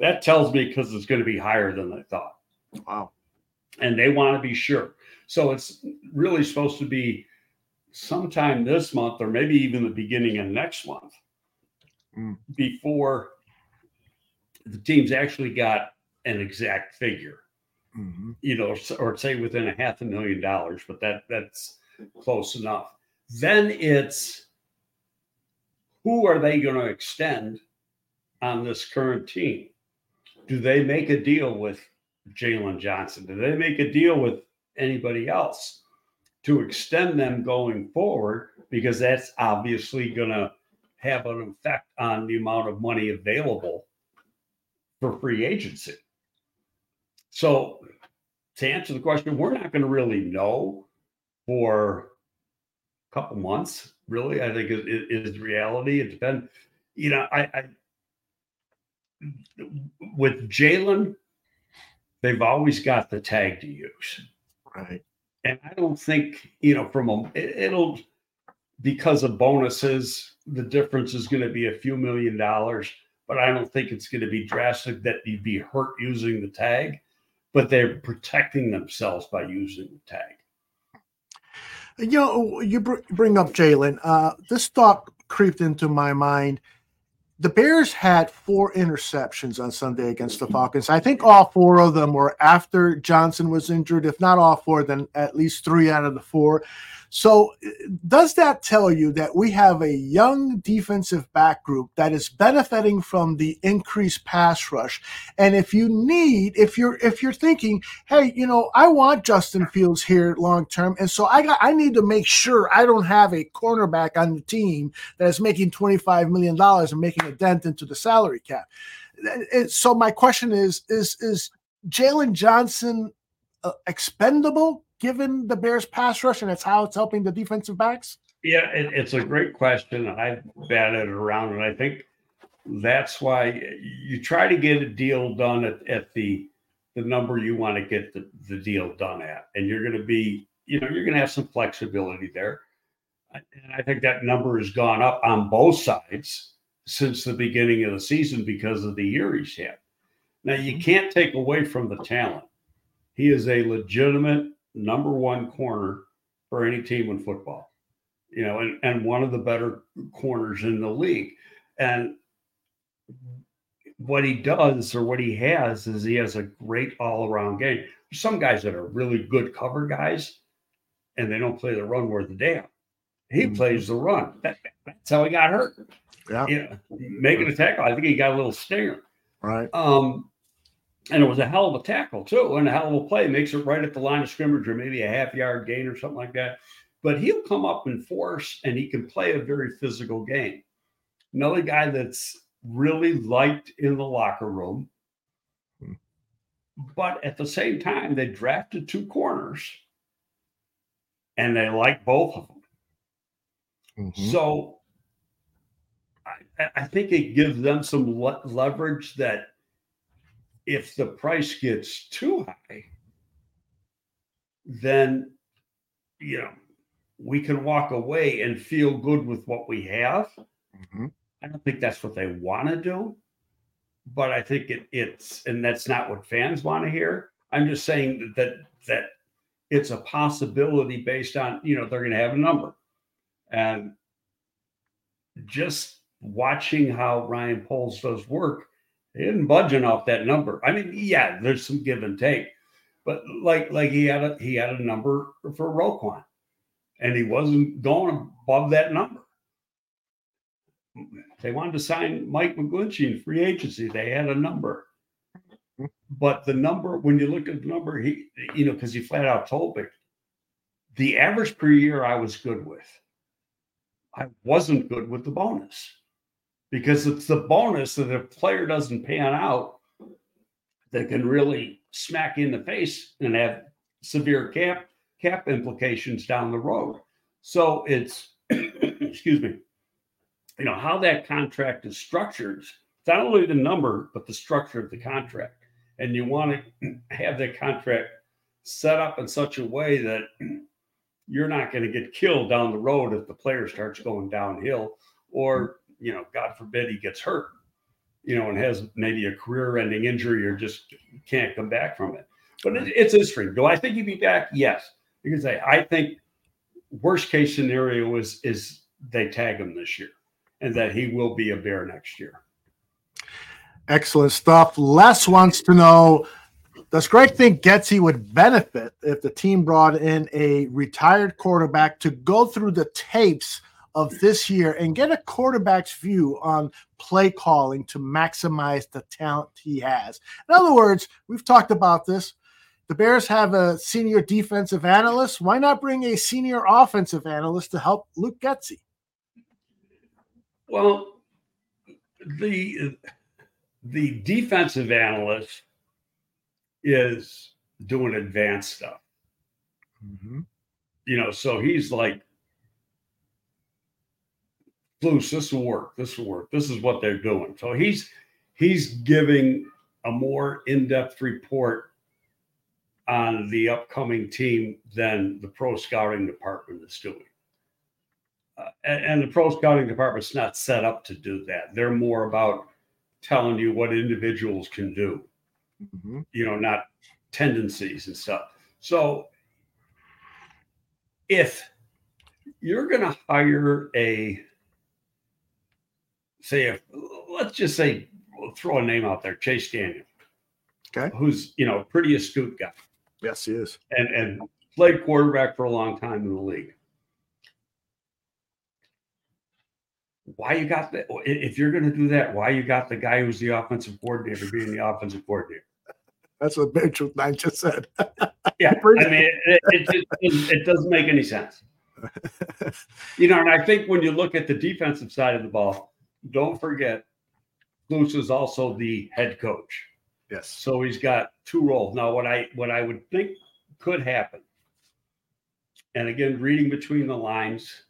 That tells me because it's going to be higher than they thought. Wow and they want to be sure. So it's really supposed to be sometime this month or maybe even the beginning of next month mm. before the teams actually got an exact figure. Mm-hmm. You know, or say within a half a million dollars, but that that's close enough. Then it's who are they going to extend on this current team? Do they make a deal with Jaylon Johnson? Do they make a deal with anybody else to extend them going forward? Because that's obviously going to have an effect on the amount of money available for free agency. So, to answer the question, we're not going to really know for a couple months. Really, I think is, is reality. It depends. You know, I, I with Jaylon, they've always got the tag to use. Right. And I don't think, you know, from a, it, will because of bonuses, the difference is going to be a few million dollars, but I don't think it's going to be drastic that you'd be hurt using the tag, but they're protecting themselves by using the tag. You know, you bring up Jaylon. Uh, this thought creeped into my mind the Bears had four interceptions on Sunday against the Falcons. I think all four of them were after Johnson was injured. If not all four, then at least three out of the four. So, does that tell you that we have a young defensive back group that is benefiting from the increased pass rush? And if you need, if you're if you're thinking, hey, you know, I want Justin Fields here long term, and so I got I need to make sure I don't have a cornerback on the team that is making twenty five million dollars and making a dent into the salary cap. So my question is: is is Jaylon Johnson uh, expendable given the Bears pass rush and it's how it's helping the defensive backs? Yeah, it, it's a great question. I've batted it around, and I think that's why you try to get a deal done at, at the the number you want to get the, the deal done at. And you're going to be, you know, you're going to have some flexibility there. And I think that number has gone up on both sides since the beginning of the season because of the year he's had. Now, you mm-hmm. can't take away from the talent. He is a legitimate number one corner for any team in football, you know, and, and one of the better corners in the league. And what he does or what he has is he has a great all around game. There's some guys that are really good cover guys and they don't play the run worth a damn. He mm-hmm. plays the run. That, that's how he got hurt. Yeah. You know, making a tackle. I think he got a little stinger. Right. Um, and it was a hell of a tackle too, and a hell of a play. Makes it right at the line of scrimmage, or maybe a half yard gain or something like that. But he'll come up in force, and he can play a very physical game. Another guy that's really liked in the locker room, hmm. but at the same time, they drafted two corners, and they like both of them. Mm-hmm. So I, I, think it gives them some le- leverage that if the price gets too high, then you know we can walk away and feel good with what we have. Mm-hmm. I don't think that's what they want to do, but I think it, it's and that's not what fans want to hear. I'm just saying that that, that it's a possibility based on you know they're going to have a number, and just watching how Ryan Poles does work, he didn't budging off that number. I mean, yeah, there's some give and take, but like like he had a he had a number for Roquan, and he wasn't going above that number. They wanted to sign Mike McGlinchey in free agency. They had a number. But the number, when you look at the number, he, you know, because he flat out told me the average per year I was good with. I wasn't good with the bonus because it's the bonus that if player doesn't pan out, that can really smack in the face and have severe cap cap implications down the road. So it's excuse me, you know how that contract is structured. It's not only the number, but the structure of the contract and you want to have that contract set up in such a way that you're not going to get killed down the road if the player starts going downhill or you know god forbid he gets hurt you know and has maybe a career ending injury or just can't come back from it. But it, it's interesting. Do i think he'd be back? Yes. Because I, I think worst case scenario is is they tag him this year and that he will be a bear next year. Excellent stuff. Les wants to know Does Greg think Getsy would benefit if the team brought in a retired quarterback to go through the tapes of this year and get a quarterback's view on play calling to maximize the talent he has? In other words, we've talked about this. The Bears have a senior defensive analyst. Why not bring a senior offensive analyst to help Luke Getsy? Well, the the defensive analyst is doing advanced stuff. Mm-hmm. You know, so he's like, Flus, this will work. This will work. This is what they're doing. So he's he's giving a more in-depth report on the upcoming team than the pro scouting department is doing. Uh, and, and the pro scouting department's not set up to do that. They're more about telling you what individuals can do, mm-hmm. you know, not tendencies and stuff. So if you're going to hire a, say, if, let's just say, we'll throw a name out there, Chase Daniel, okay, who's you know pretty astute guy. Yes, he is, and and played quarterback for a long time in the league. why you got that? If you're going to do that, why you got the guy who's the offensive coordinator being the offensive coordinator? That's what Mitchell I just said. yeah, I mean, it, it, it, it, doesn't make any sense. you know, and I think when you look at the defensive side of the ball, don't forget, Flus is also the head coach. Yes. So he's got two roles. Now, what I what I would think could happen, and again, reading between the lines,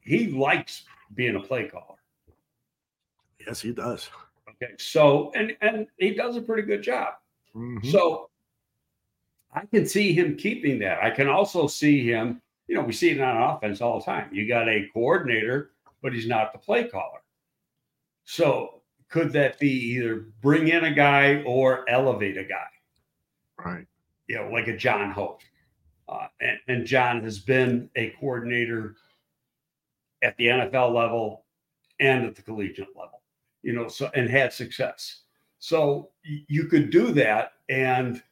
he likes being a play caller. Yes, he does. Okay, so and and he does a pretty good job. Mm-hmm. So I can see him keeping that. I can also see him. You know, we see it on offense all the time. You got a coordinator, but he's not the play caller. So could that be either bring in a guy or elevate a guy? Right. You know, like a John Hoke. Uh, and, and John has been a coordinator at the NFL level and at the collegiate level, you know, so and had success. So you could do that and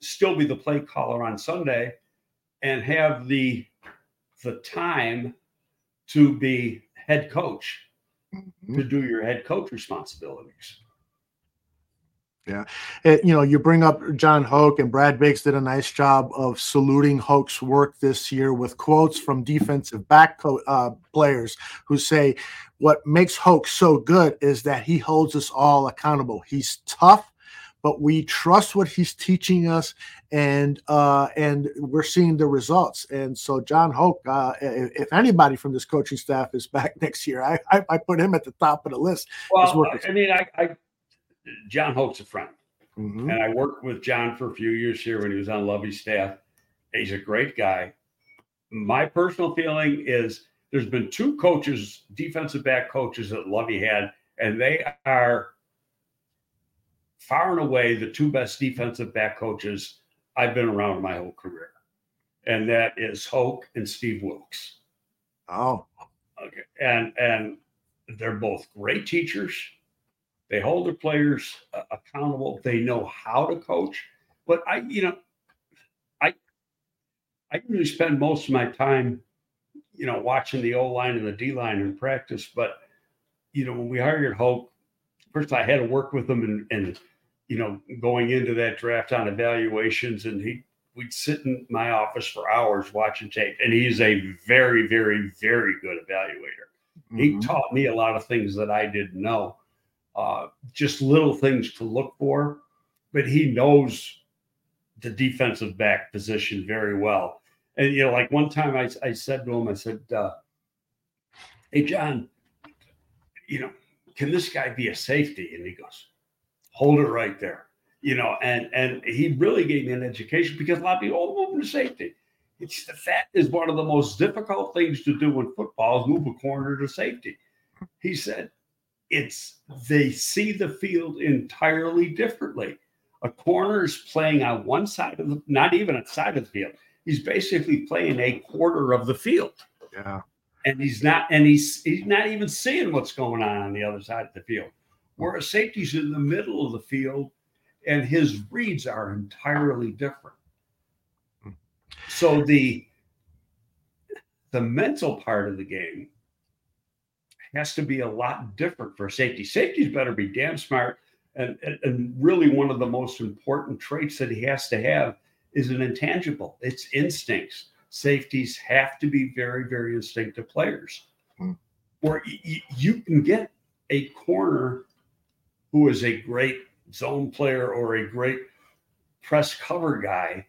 still be the play caller on Sunday and have the the time to be head coach mm-hmm. to do your head coach responsibilities. Yeah. It, you know, you bring up John Hoke and Brad Biggs did a nice job of saluting Hoke's work this year with quotes from defensive back co- uh, players who say, What makes Hoke so good is that he holds us all accountable. He's tough, but we trust what he's teaching us and uh, and we're seeing the results. And so John Hoke, uh, if anybody from this coaching staff is back next year, I, I, I put him at the top of the list. Well, I mean, I, I Jon Hoke's a friend. Mm-hmm. And I worked with John for a few years here when he was on Lovie's staff. He's a great guy. My personal feeling is there's been two coaches, defensive back coaches that Lovey had, and they are far and away the two best defensive back coaches I've been around my whole career. And that is Hoke and Steve Wilks. Oh. Okay. And and they're both great teachers. They hold their players uh, accountable. They know how to coach. But I, you know, I I usually spend most of my time, you know, watching the O line and the D line in practice. But you know, when we hired Hoke, first I had to work with them and and you know, going into that draft on evaluations, and he we'd sit in my office for hours watching tape, and he's a very, very, very good evaluator. Mm-hmm. He taught me a lot of things that I didn't know, uh, just little things to look for, but he knows the defensive back position very well. And you know, like one time I, I said to him, I said, uh, "Hey, John, you know, can this guy be a safety?" And he goes, hold it right there. You know, and and he really gave me an education because a lot of people oh, move to safety. It's that is one of the most difficult things to do in football is move a corner to safety. He said it's they see the field entirely differently. A corner is playing on one side of the not even a side of the field. He's basically playing a quarter of the field. Yeah. And he's not and he's he's not even seeing what's going on on the other side of the field where a safety's in the middle of the field and his reads are entirely different. So the the mental part of the game has to be a lot different for safety. Safeties better be damn smart. And, and, really, one of the most important traits that he has to have is an intangible. It's instincts. Safeties have to be very, very instinctive players. Mm. Or y- you can get a corner who is a great zone player or a great press cover guy,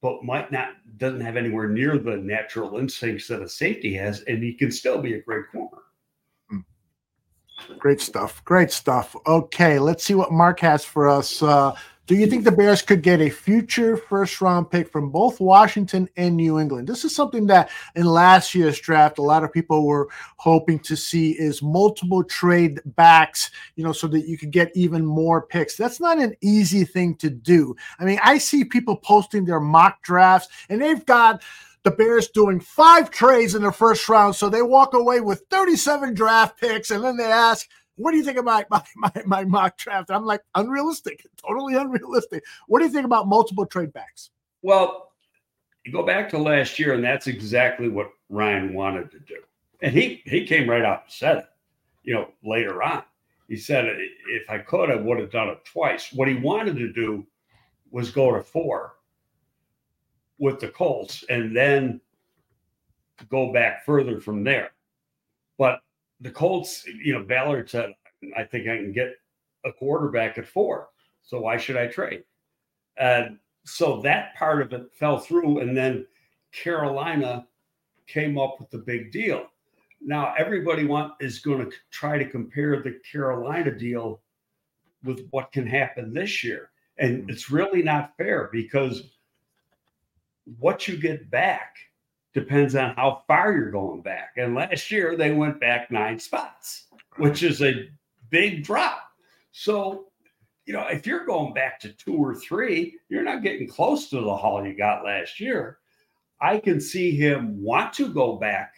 but might not doesn't have anywhere near the natural instincts that a safety has, and he can still be a great corner. Hmm. Great stuff. Great stuff. Okay, let's see what Mark has for us. Uh, do you think the Bears could get a future first round pick from both Washington and New England? This is something that in last year's draft, a lot of people were hoping to see is multiple trade backs, you know, so that you could get even more picks. That's not an easy thing to do. I mean, I see people posting their mock drafts and they've got the Bears doing five trades in the first round. So they walk away with 37 draft picks and then they ask, what do you think about my, my, my mock draft? I'm like, unrealistic, totally unrealistic. What do you think about multiple trade backs? Well, you go back to last year, and that's exactly what Ryan wanted to do. And he he came right out and said it, you know, later on. He said, if I could, I would have done it twice. What he wanted to do was go to four with the Colts and then go back further from there. But the Colts, you know, Ballard said, I think I can get a quarterback at four. So why should I trade? And so that part of it fell through. And then Carolina came up with the big deal. Now everybody want is going to try to compare the Carolina deal with what can happen this year. And mm. it's really not fair because what you get back depends on how far you're going back. And last year they went back nine spots, which is a big drop. So, you know, if you're going back to two or three, you're not getting close to the haul you got last year. I can see him want to go back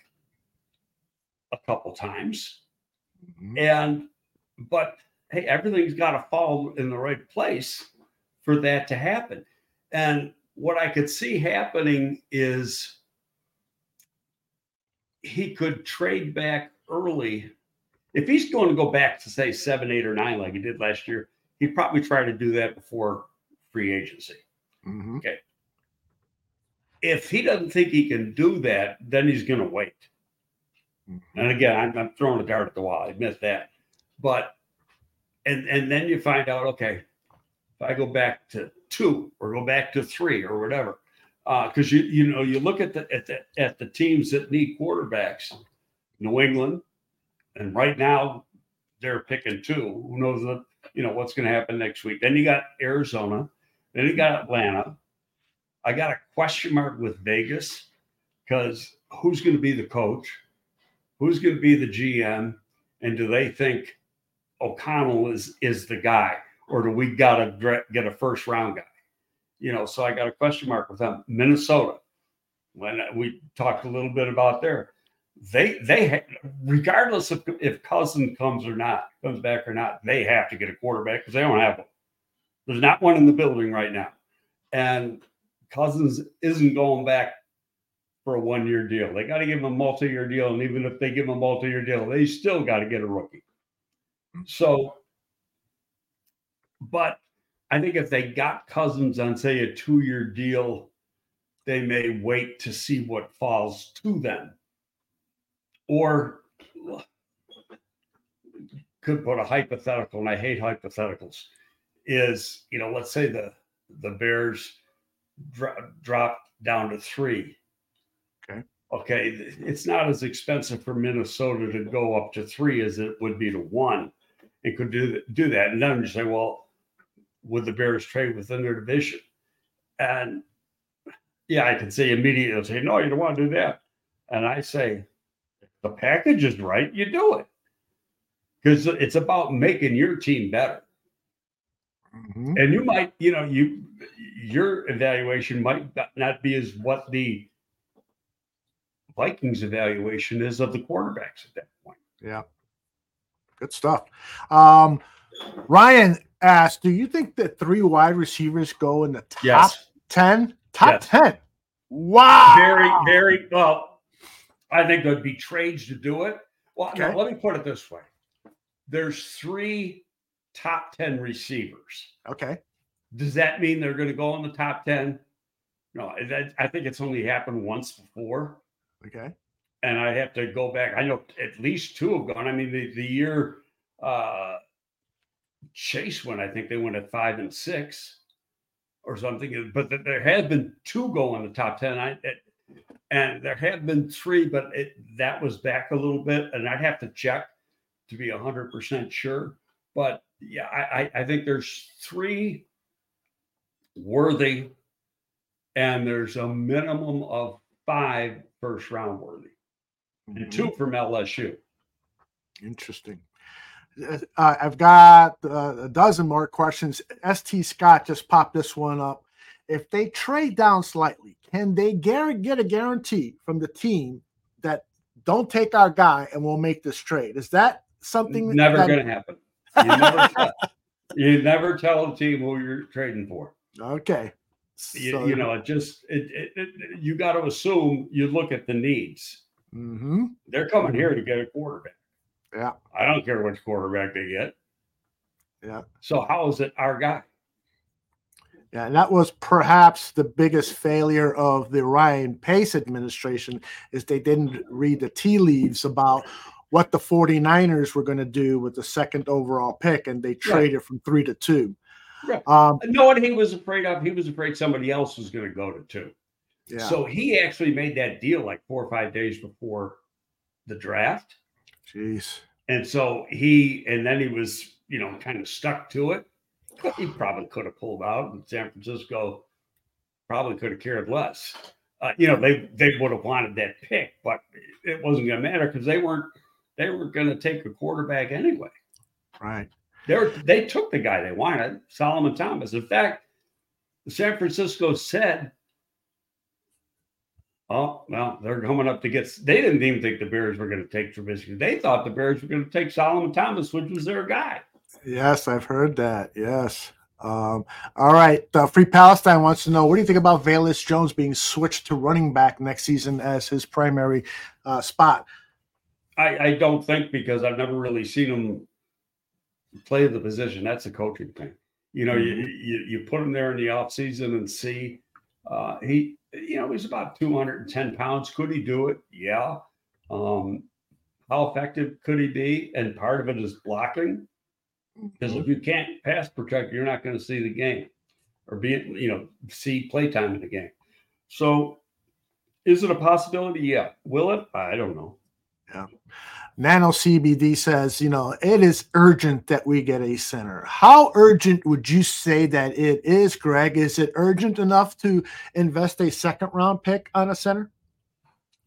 a couple times. Mm-hmm. And, but hey, everything's got to fall in the right place for that to happen. And what I could see happening is he could trade back early. If he's going to go back to say seven, eight, or nine like he did last year, he'd probably try to do that before free agency. Mm-hmm. Okay. If he doesn't think he can do that, then he's going to wait. Mm-hmm. And again, I'm, I'm, throwing a dart at the wall. I admit that. But and and then you find out, okay, if I go back to two or go back to three or whatever, because uh, you you know you look at the at the at the teams that need quarterbacks, New England, and right now they're picking two. Who knows what you know, what's going to happen next week. Then you got Arizona. Then you got Atlanta. I got a question mark with Vegas because who's going to be the coach? Who's going to be the GM? And do they think O'Connell is is the guy, or do we got to get a first round guy? You know, so I got a question mark with them. Minnesota, when we talked a little bit about there, they they regardless of if Cousin comes or not, comes back or not, they have to get a quarterback because they don't have one. There's not one in the building right now, and Cousins isn't going back for a one year deal. They got to give him a multi year deal. And even if they give him a multi year deal, they still got to get a rookie. So, but I think if they got Cousins on, say, a two year deal, they may wait to see what falls to them. Or could put a hypothetical, and I hate hypotheticals, is, you know, let's say the the Bears dro- drop down to three okay, Okay. it's not as expensive for Minnesota to go up to three as it would be to one. It could do do that, and then you say, well, would the Bears trade within their division? And yeah, I can say immediately, say, no, you don't want to do that. And I say, the package is right, you do it because it's about making your team better. Mm-hmm. And you might, you know, you your evaluation might not be as what the Vikings evaluation is of the quarterbacks at that point. Yeah. Good stuff. Um, Ryan asked, do you think that three wide receivers go in the top yes. 10? Top yes. 10. Wow. Very, very well. I think there'd be trades to do it. Well, okay. now, let me put it this way. There's three top 10 receivers. Okay. Does that mean they're going to go in the top 10? No, I think it's only happened once before. Okay. And I have to go back. I know at least two have gone. I mean, the, the year uh, Chase went, I think they went at five and six or something. But there have been two go in the top 10. I, it, and there have been three, but it, that was back a little bit. And I'd have to check to be 100% sure. But yeah, I, I think there's three worthy, and there's a minimum of five first round worthy, mm-hmm. and two from LSU. Interesting. Uh, I've got uh, a dozen more questions. St. Scott just popped this one up. If they trade down slightly, can they get a guarantee from the team that don't take our guy and we'll make this trade? Is that something? That's never that... going to happen. You never, tell, you never tell a team who you're trading for. Okay. You, you, know, it just it, it, it, you got to assume you look at the needs. Mm-hmm. They're coming mm-hmm. here to get a quarterback. Yeah, I don't care which quarterback they get. Yeah. So how is it our guy? Yeah, and that was perhaps the biggest failure of the Ryan Pace administration is they didn't read the tea leaves about what the 49ers were going to do with the second overall pick and they traded from 3 to 2. Right. Um, know what he was afraid of? He was afraid somebody else was going to go to two. Yeah. So he actually made that deal like four or five days before the draft. Jeez. And so he, and then he was, you know, kind of stuck to it. He probably could have pulled out, and San Francisco probably could have cared less. Uh, you know, they they would have wanted that pick, but it wasn't going to matter because they weren't they were going to take a quarterback anyway. Right. They were, they took the guy they wanted, Solomon Thomas. In fact, San Francisco said, "Oh well, they're coming up to get." They didn't even think the Bears were going to take Trubisky. They thought the Bears were going to take Solomon Thomas, which was their guy. Yes, I've heard that. Yes. Um, all right. Uh, Free Palestine wants to know what do you think about Velus Jones being switched to running back next season as his primary uh, spot? I, I, don't think because I've never really seen him play the position. That's a coaching thing. You know, mm-hmm. you, you, you put him there in the off season and see. Uh, he, you know, he's about 210 pounds. Could he do it? Yeah. Um, how effective could he be? And part of it is blocking. Because mm-hmm. if you can't pass protect, you're not going to see the game or be, you know, see playtime in the game. So is it a possibility? Yeah. Will it? I don't know. Yeah. Nano CBD says, you know, it is urgent that we get a center. How urgent would you say that it is, Greg? Is it urgent enough to invest a second round pick on a center?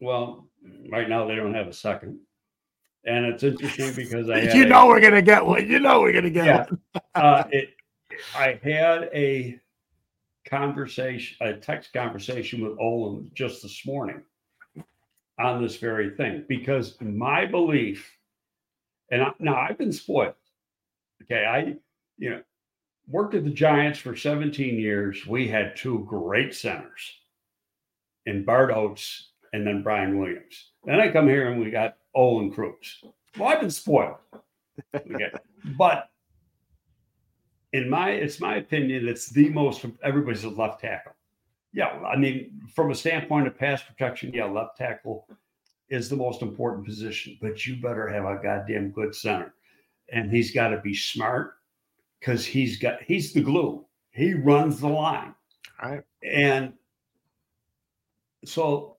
Well, right now they don't have a second. And it's interesting because I you know a, we're gonna get one. You know we're gonna get yeah, one. uh, it, I had a conversation, a text conversation with Olin just this morning on this very thing because my belief, and I, now I've been spoiled. Okay, I you know worked at the Giants for 17 years. We had two great centers in Bart Oates and then Brian Williams. Then I come here and we got Olin Kreutz. Well, I've been spoiled. Okay, but in my it's my opinion, it's the most everybody's a left tackle. Yeah, I mean, from a standpoint of pass protection, yeah, left tackle is the most important position, but you better have a goddamn good center. And he's got to be smart because he's got he's the glue. He runs the line. All right. And so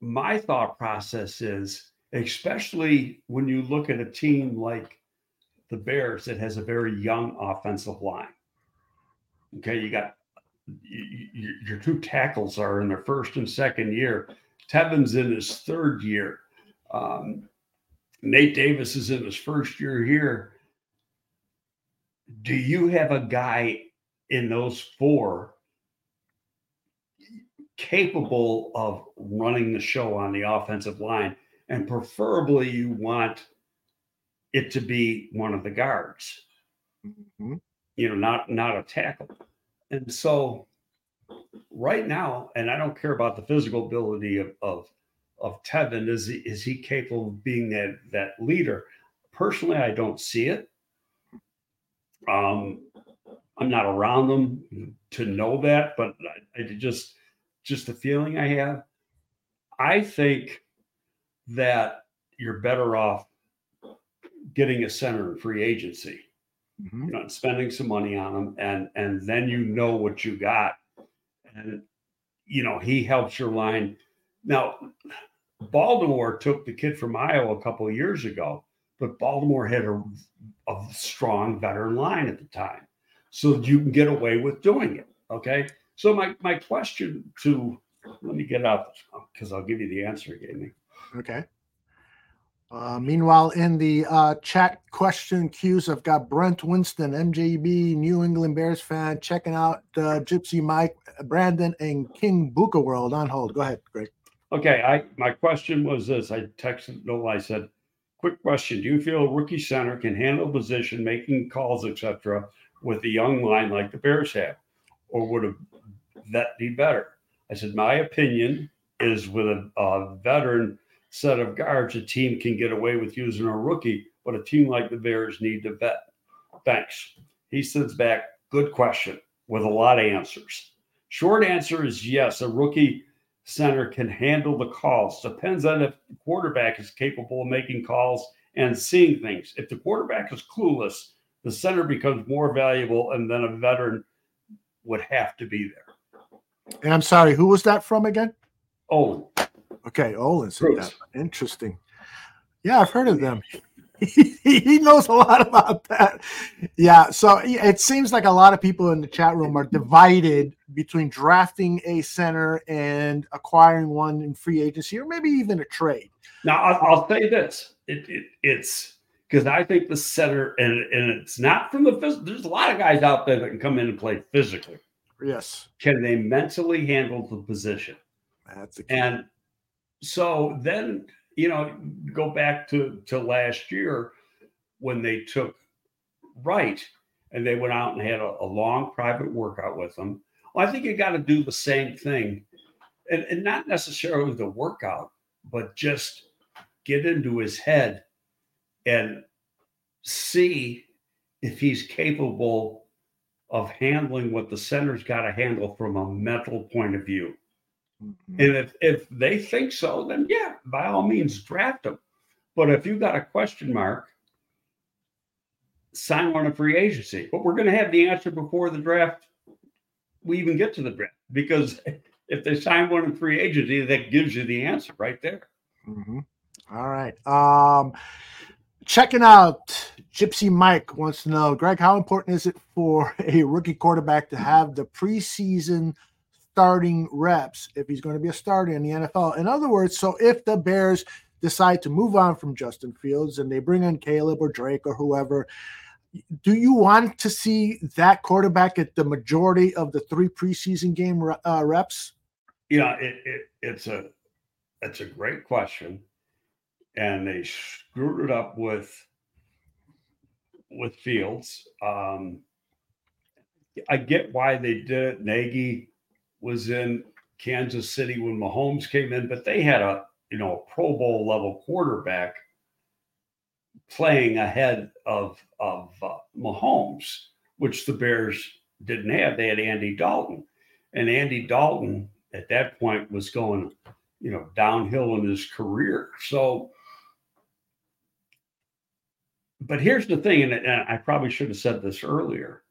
my thought process is, especially when you look at a team like the Bears that has a very young offensive line. Okay, you got your two tackles are in their first and second year. Teven's in his third year. Um, Nate Davis is in his first year here. Do you have a guy in those four capable of running the show on the offensive line? And preferably, you want it to be one of the guards. Mm-hmm. You know, not not a tackle. And so right now, and I don't care about the physical ability of of, of Teven, is he, is he capable of being that that leader? Personally, I don't see it. Um, I'm not around them to know that, but I, I just just the feeling I have. I think that you're better off getting a center in free agency, mm-hmm. you know, spending some money on them, and and then you know what you got, and you know he helps your line. Now, Baltimore took the kid from Iowa a couple of years ago, but Baltimore had a, a strong veteran line at the time, so you can get away with doing it. Okay, so my my question to let me get out because I'll give you the answer gave me. Okay. Uh, meanwhile, in the uh, chat question queues, I've got Brent Winston, MJB, New England Bears fan, checking out uh, Gypsy Mike, Brandon, and King Buka World on hold. Go ahead, Greg. Okay, I my question was this: I texted Olin. I said, "Quick question: Do you feel a rookie center can handle position, making calls, etc., with a young line like the Bears have, or would vet be better?" I said, "My opinion is with a, a veteran." Set of guards a team can get away with using a rookie, but a team like the Bears need to vet. Thanks. He sends back, good question with a lot of answers. Short answer is yes, a rookie center can handle the calls. Depends on if the quarterback is capable of making calls and seeing things. If the quarterback is clueless, the center becomes more valuable, and then a veteran would have to be there. And I'm sorry, who was that from again? Oh, Okay, oh, Olin said that. Interesting. Yeah, I've heard of them. he knows a lot about that. Yeah, so it seems like a lot of people in the chat room are divided between drafting a center and acquiring one in free agency, or maybe even a trade. Now, I'll, I'll say this: it, it, it's because I think the center, and and it's not from the phys- There's a lot of guys out there that can come in and play physically. Yes. Can they mentally handle the position? That's a and so then you know go back to to last year when they took right and they went out and had a, a long private workout with them. Well, i think you got to do the same thing and, and not necessarily the workout but just get into his head and see if he's capable of handling what the center's got to handle from a mental point of view Mm-hmm. And if, if they think so, then yeah, by all means, draft them. But if you've got a question mark, sign one of free agency. But we're going to have the answer before the draft we even get to the draft because if they sign one in free agency, that gives you the answer right there. Mm-hmm. All right. Um, checking out Gypsy Mike wants to know, Greg, how important is it for a rookie quarterback to have the preseason starting reps if he's going to be a starter in the NFL? In other words, so if the Bears decide to move on from Justin Fields and they bring in Caleb or Drake or whoever, do you want to see that quarterback at the majority of the three preseason game uh, reps? Yeah, it, it, it's a it's a great question, and they screwed it up with with Fields. Um, I get why they did it. Nagy was in Kansas City when Mahomes came in, but they had a you know a Pro Bowl level quarterback playing ahead of of uh, Mahomes, which the Bears didn't have. They had Andy Dalton, and Andy Dalton at that point was going, you know, downhill in his career. So, but here's the thing, and, and I probably should have said this earlier.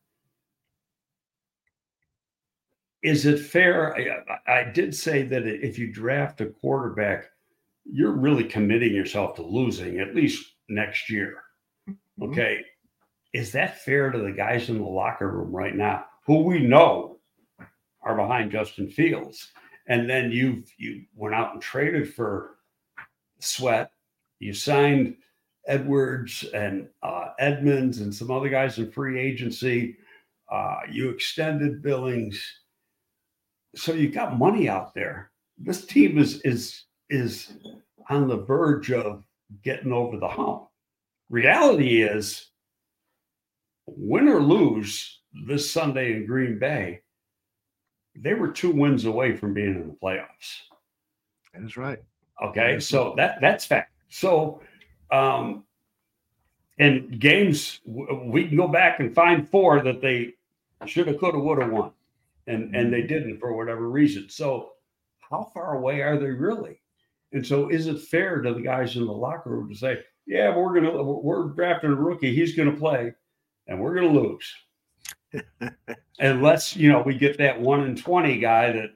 Is it fair? I, I did say that if you draft a quarterback, you're really committing yourself to losing at least next year. Mm-hmm. Okay. Is that fair to the guys in the locker room right now who we know are behind Justin Fields? And then you've you went out and traded for Sweat. You signed Edwards and uh, Edmunds and some other guys in free agency. Uh, you extended Billings, so you got money out there. This team is is is on the verge of getting over the hump. Reality is, win or lose this Sunday in Green Bay, they were two wins away from being in the playoffs. That is right. Okay, so that that's fact. So, um, in games we can go back and find four that they should have, could have, would have won, and and they mm-hmm. didn't for whatever reason. So, how far away are they really? And so, is it fair to the guys in the locker room to say, "Yeah, we're gonna we're drafting a rookie. He's gonna play, and we're gonna lose." Unless you know we get that one in twenty guy that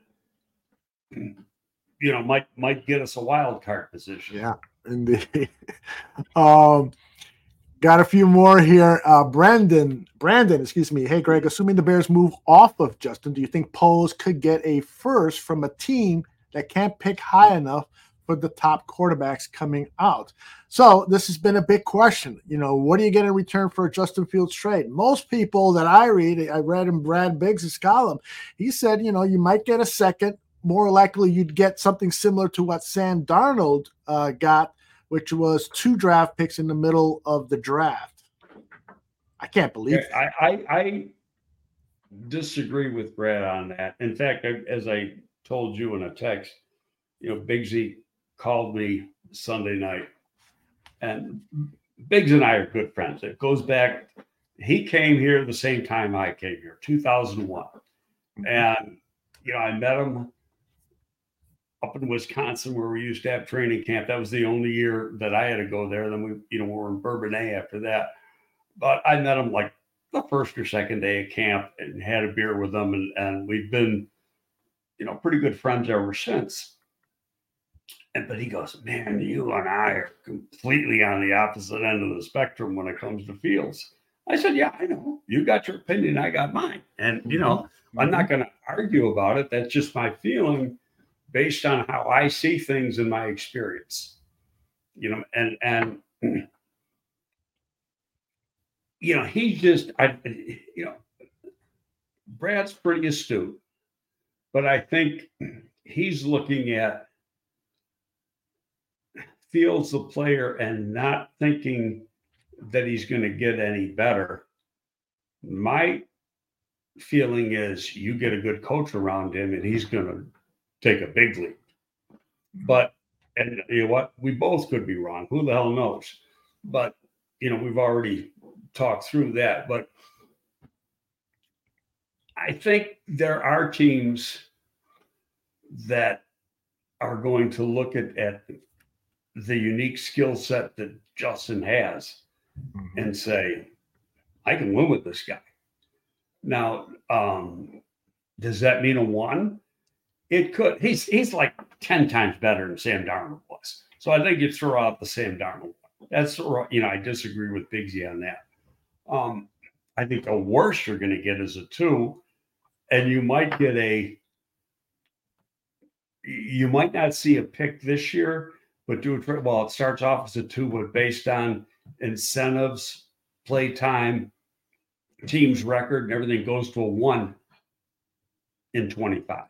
you know might might get us a wild card position. Yeah, indeed. um, got a few more here. Uh, Brandon, Brandon, excuse me. Hey, Greg. Assuming the Bears move off of Justin, do you think Poles could get a first from a team that can't pick high enough for the top quarterbacks coming out. So this has been a big question. You know, what do you get in return for a Justin Fields trade? Most people that I read, I read in Brad Biggs' column, he said, you know, you might get a second. More likely, you'd get something similar to what Sam Darnold uh, got, which was two draft picks in the middle of the draft. I can't believe I, I, I disagree with Brad on that. In fact, as I told you in a text, you know, Bigsy called me Sunday night, and Biggs and I are good friends. It goes back. He came here the same time I came here, 2001, mm-hmm. and you know I met him up in Wisconsin where we used to have training camp. That was the only year that I had to go there. Then we, you know, we were in Bourbonnais after that. But I met him like the first or second day of camp and had a beer with him, and, and we've been, you know, pretty good friends ever since. And but he goes, man, you and I are completely on the opposite end of the spectrum when it comes to Fields. I said, yeah, I know. You got your opinion, I got mine, and you know, mm-hmm. I'm not mm-hmm. going to argue about it. That's just my feeling, based on how I see things in my experience. You know, and and you know, he just, I, you know, Brad's pretty astute, but I think he's looking at Fields the player and not thinking that he's going to get any better, my feeling is you get a good coach around him and he's going to take a big leap. But, and you know what? We both could be wrong. Who the hell knows? But, you know, we've already talked through that. But I think there are teams that are going to look at, at the unique skill set that Justin has mm-hmm. and say, I can win with this guy. Now, um, does that mean a one? It could. He's he's like 10 times better than Sam Darnold was. So I think you throw out the Sam Darnold. That's you know I disagree with Bigsy on that. Um, I think the worst you're going to get is a two, and you might get a. You might not see a pick this year, but do it. Well, it starts off as a two, but based on incentives, play time, team's record, and everything goes to a one in 25.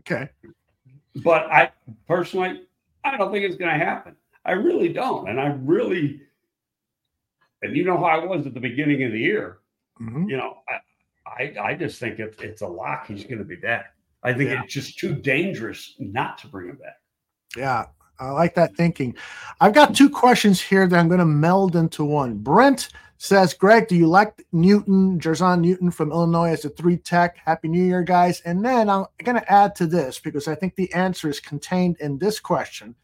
Okay. But I personally, I don't think it's going to happen. I really don't. And I really, and you know how I was at the beginning of the year. Mm-hmm. You know, I, I, I just think it's, it's a lock. He's going to be back. I think yeah. it's just too dangerous not to bring him back. Yeah, I like that thinking. I've got two questions here that I'm going to meld into one. Brent says, Greg, do you like Newton, Jer'Zhan Newton from Illinois as a three tech? Happy New Year, guys. And then I'm going to add to this because I think the answer is contained in this question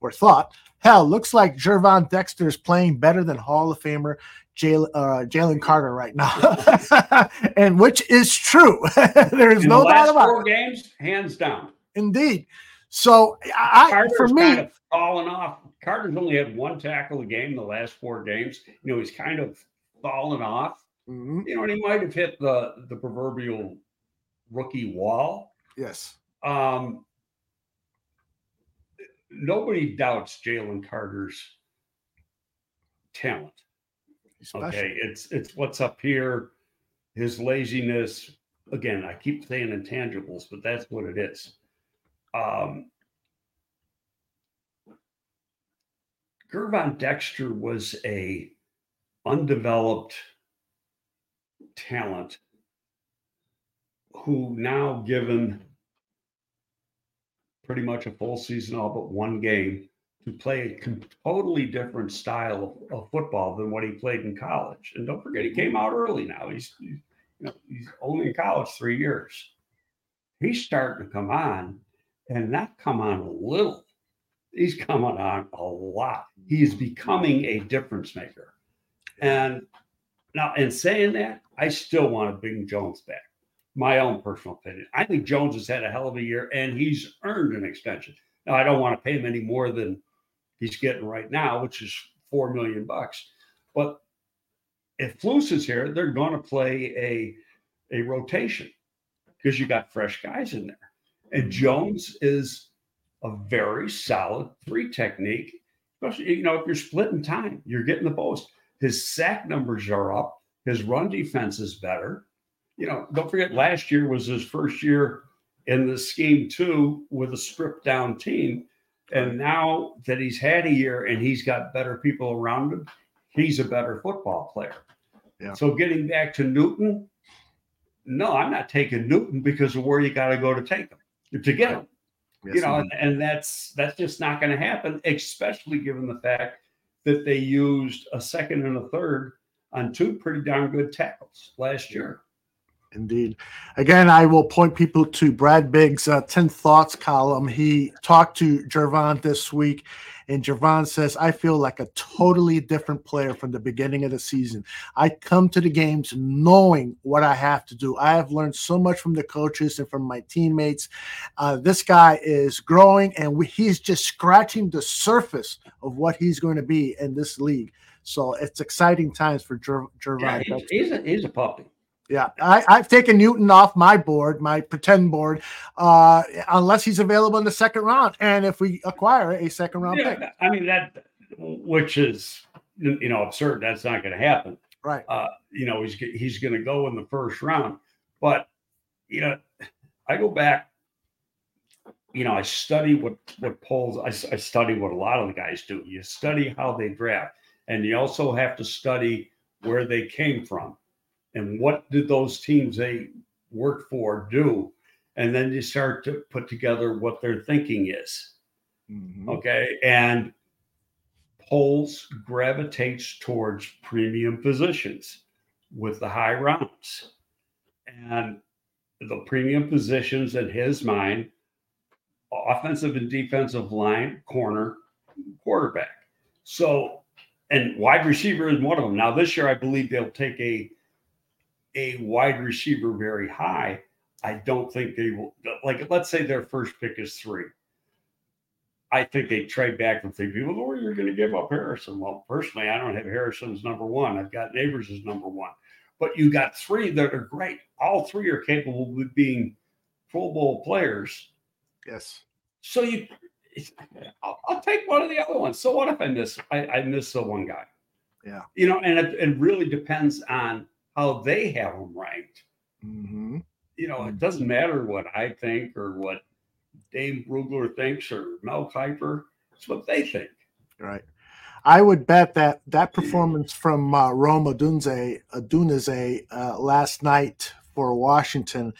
or thought. Hell, looks like Gervon Dexter is playing better than Hall of Famer Jalen uh, Carter right now, and which is true. there is in no the doubt about four it. games, hands down. Indeed. So I, Carter's for me, kind of falling off. Carter's only had one tackle a game the last four games. You know, he's kind of fallen off. Mm-hmm. You know, and he might have hit the the proverbial rookie wall. Yes. Um, nobody doubts Jalen Carter's talent. Okay, it's it's what's up here, his laziness. Again, I keep saying intangibles, but that's what it is. Um, Gervon Dexter was a undeveloped talent who now given pretty much a full season all but one game to play a totally different style of, football than what he played in college. And don't forget, he came out early now. He's, you know, he's only in college three years. He's starting to come on and not come on a little. He's coming on a lot. He's becoming a difference maker. And now, in saying that, I still want to bring Jones back. My own personal opinion. I think Jones has had a hell of a year and he's earned an extension. Now, I don't want to pay him any more than he's getting right now, which is four million bucks. But if Flus is here, they're going to play a a rotation because you got fresh guys in there. And Jones is a very solid three technique, especially you know if you're splitting time, you're getting the post. His sack numbers are up. His run defense is better. You know, don't forget last year was his first year in the scheme too with a stripped down team. And now that he's had a year and he's got better people around him, he's a better football player. Yeah. So getting back to Newton, no, I'm not taking Newton because of where you got to go to take him to get him. Yes, you know, and, and that's that's just not going to happen, especially given the fact that they used a second and a third on two pretty darn good tackles last year. Indeed. Again, I will point people to Brad Biggs' uh, 10 Thoughts column. He talked to Gervon this week, and Gervon says, I feel like a totally different player from the beginning of the season. I come to the games knowing what I have to do. I have learned so much from the coaches and from my teammates. Uh, this guy is growing, and we, he's just scratching the surface of what he's going to be in this league. So it's exciting times for Jer- Gervon. Yeah, he's, he's, a, he's a puppy. Yeah, I, have taken Newton off my board, my pretend board, uh, unless he's available in the second round, and if we acquire a second round yeah, pick. I mean that, which is you know absurd. That's not going to happen. Right. Uh, you know he's he's going to go in the first round, but you know I go back. You know I study what what Poles. I, I study what a lot of the guys do. You study how they draft, and you also have to study where they came from and what did those teams they work for do? And then you start to put together what their thinking is. Mm-hmm. okay and Poles gravitates towards premium positions with the high rounds. And the premium positions in his mind offensive and defensive line corner quarterback. So and wide receiver is one of them. Now this year i believe they'll take a a wide receiver very high, I don't think they will. Like, let's say their first pick is three. I think they trade back from three people. Or you're going to give up Harrison. Well, personally, I don't have Harrison's number one. I've got Nabers as number one. But you got three that are great. All three are capable of being Pro Bowl players. Yes. So you, I'll, I'll, take one of the other ones. So what if I miss? I, I miss the one guy. Yeah. You know, and it, it really depends on how they have them ranked. Mm-hmm. You know, it doesn't matter what I think or what Dane Brugler thinks or Mel Kiper. It's what they think. Right. I would bet that that performance from uh, Rome Odunze, Odunze uh, last night for Washington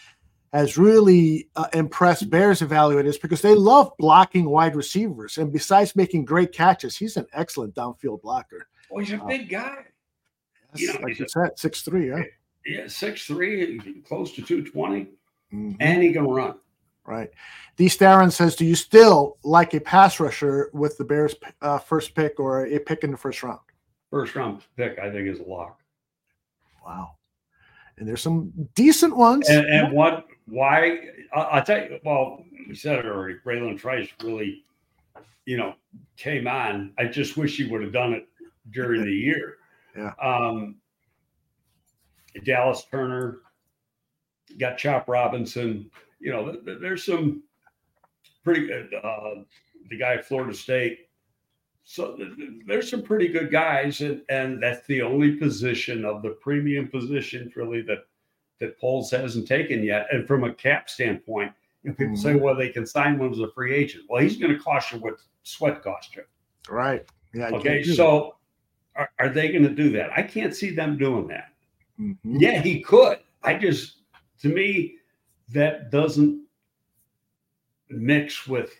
has really uh, impressed Bears evaluators because they love blocking wide receivers. And besides making great catches, he's an excellent downfield blocker. Well, he's a uh, big guy. You know, like you said, six three, yeah. Yeah, six three, close to 220. Mm-hmm. And he can run. Right. D. Starren says, Do you still like a pass rusher with the Bears' uh, first pick or a pick in the first round? First round pick, I think, is a lock. Wow. And there's some decent ones. And, and what, why? I'll, tell you, well, we said it already. Bralen Trice really, you know, came on. I just wish he would have done it during the year. Yeah. Um, Dallas Turner, got Chop Robinson you know, there's some pretty good. Uh, the guy at Florida State. So there's some pretty good guys, and, and that's the only position of the premium positions really that that Poles hasn't taken yet. And from a cap standpoint, you know, people mm-hmm. say, well, they can sign one as a free agent. Well, he's going to cost you what Sweat cost you. Right. Yeah. Okay. So are, are, they going to do that? I can't see them doing that. Mm-hmm. Yeah, he could. I just, to me, that doesn't mix with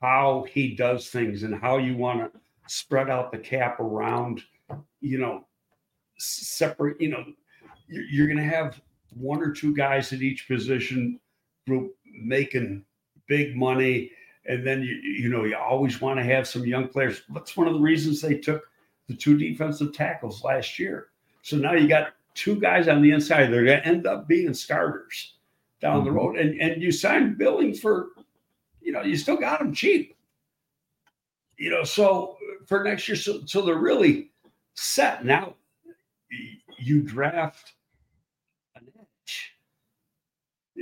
how he does things and how you want to spread out the cap around, you know, separate, you know, you're, you're going to have one or two guys at each position group making big money. And then, you, you know, you always want to have some young players. That's one of the reasons they took the two defensive tackles last year. So now you got two guys on the inside. They're going to end up being starters down mm-hmm. the road, and and you signed Billings for, you know, you still got him cheap. You know, so for next year, so, so they're really set now. You draft an edge,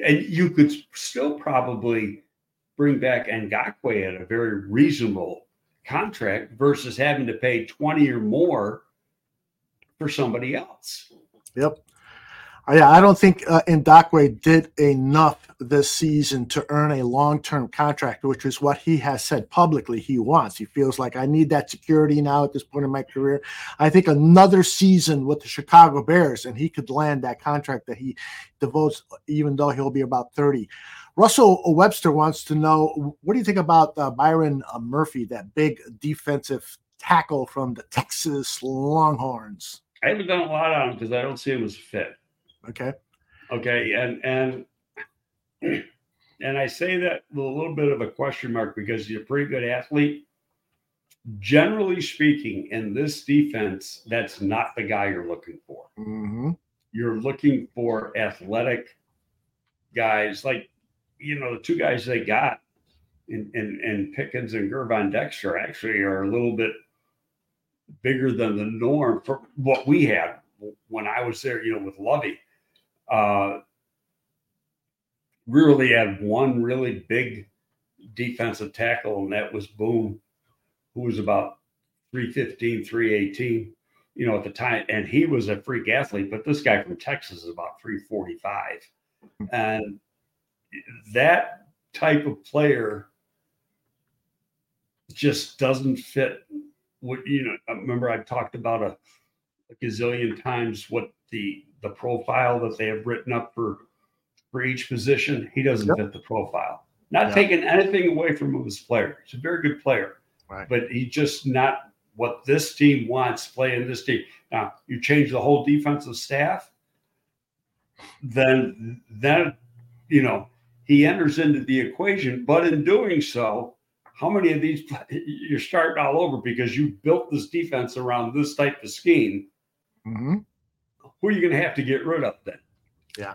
and you could still probably bring back Ngakoue at a very reasonable contract versus having to pay 20 or more for somebody else. Yep. Yeah, I don't think uh, Ngakoue did enough this season to earn a long-term contract, which is what he has said publicly he wants. He feels like I need that security now at this point in my career. I think another season with the Chicago Bears, and he could land that contract that he devotes, even though he'll be about 30. Russell Webster wants to know what do you think about uh, Byron uh, Murphy, that big defensive tackle from the Texas Longhorns? I haven't done a lot on him because I don't see him as fit. Okay. Okay. And and and I say that with a little bit of a question mark because you're a pretty good athlete. Generally speaking, in this defense, that's not the guy you're looking for. Mm-hmm. You're looking for athletic guys, like you know the two guys they got in in, in Pickens and Gervon Dexter actually are a little bit bigger than the norm for what we had when I was there. You know, with Lovie. uh, really had one really big defensive tackle, and that was Boom, who was about 315, 318, you know, at the time. And he was a freak athlete, but this guy from Texas is about 345. And that type of player just doesn't fit what you know. I remember I've talked about a, a gazillion times what the the profile that they have written up for for each position. He doesn't yep. fit the profile. Not yep. taking anything away from him as a player. He's a very good player, right. but he's just not what this team wants playing this team. Now you change the whole defensive staff, then then you know he enters into the equation. But in doing so, how many of these you're starting all over because you built this defense around this type of scheme? Mm-hmm who are you going to have to get rid of then? Yeah.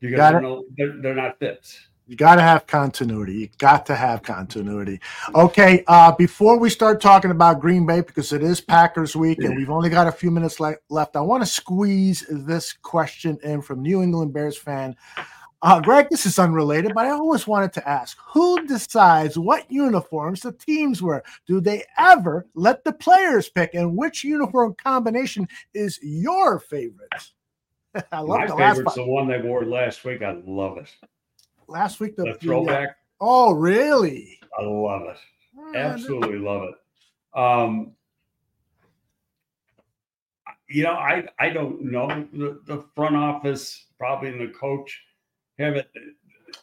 You're going to know they're, they're not fits. You got to have continuity. You got to have continuity. Okay, uh, before we start talking about Green Bay, because it is Packers week and we've only got a few minutes le- left, I want to squeeze this question in from New England Bears fan. Uh, Greg, this is unrelated, but I always wanted to ask who decides what uniforms the teams wear? Do they ever let the players pick? And which uniform combination is your favorite? I love My the favorite's the one they wore last week. I love it last week. The, the throwback. The, oh, really? I love it. Absolutely love it. Um, you know, I I don't know the, the front office, probably the coach have it.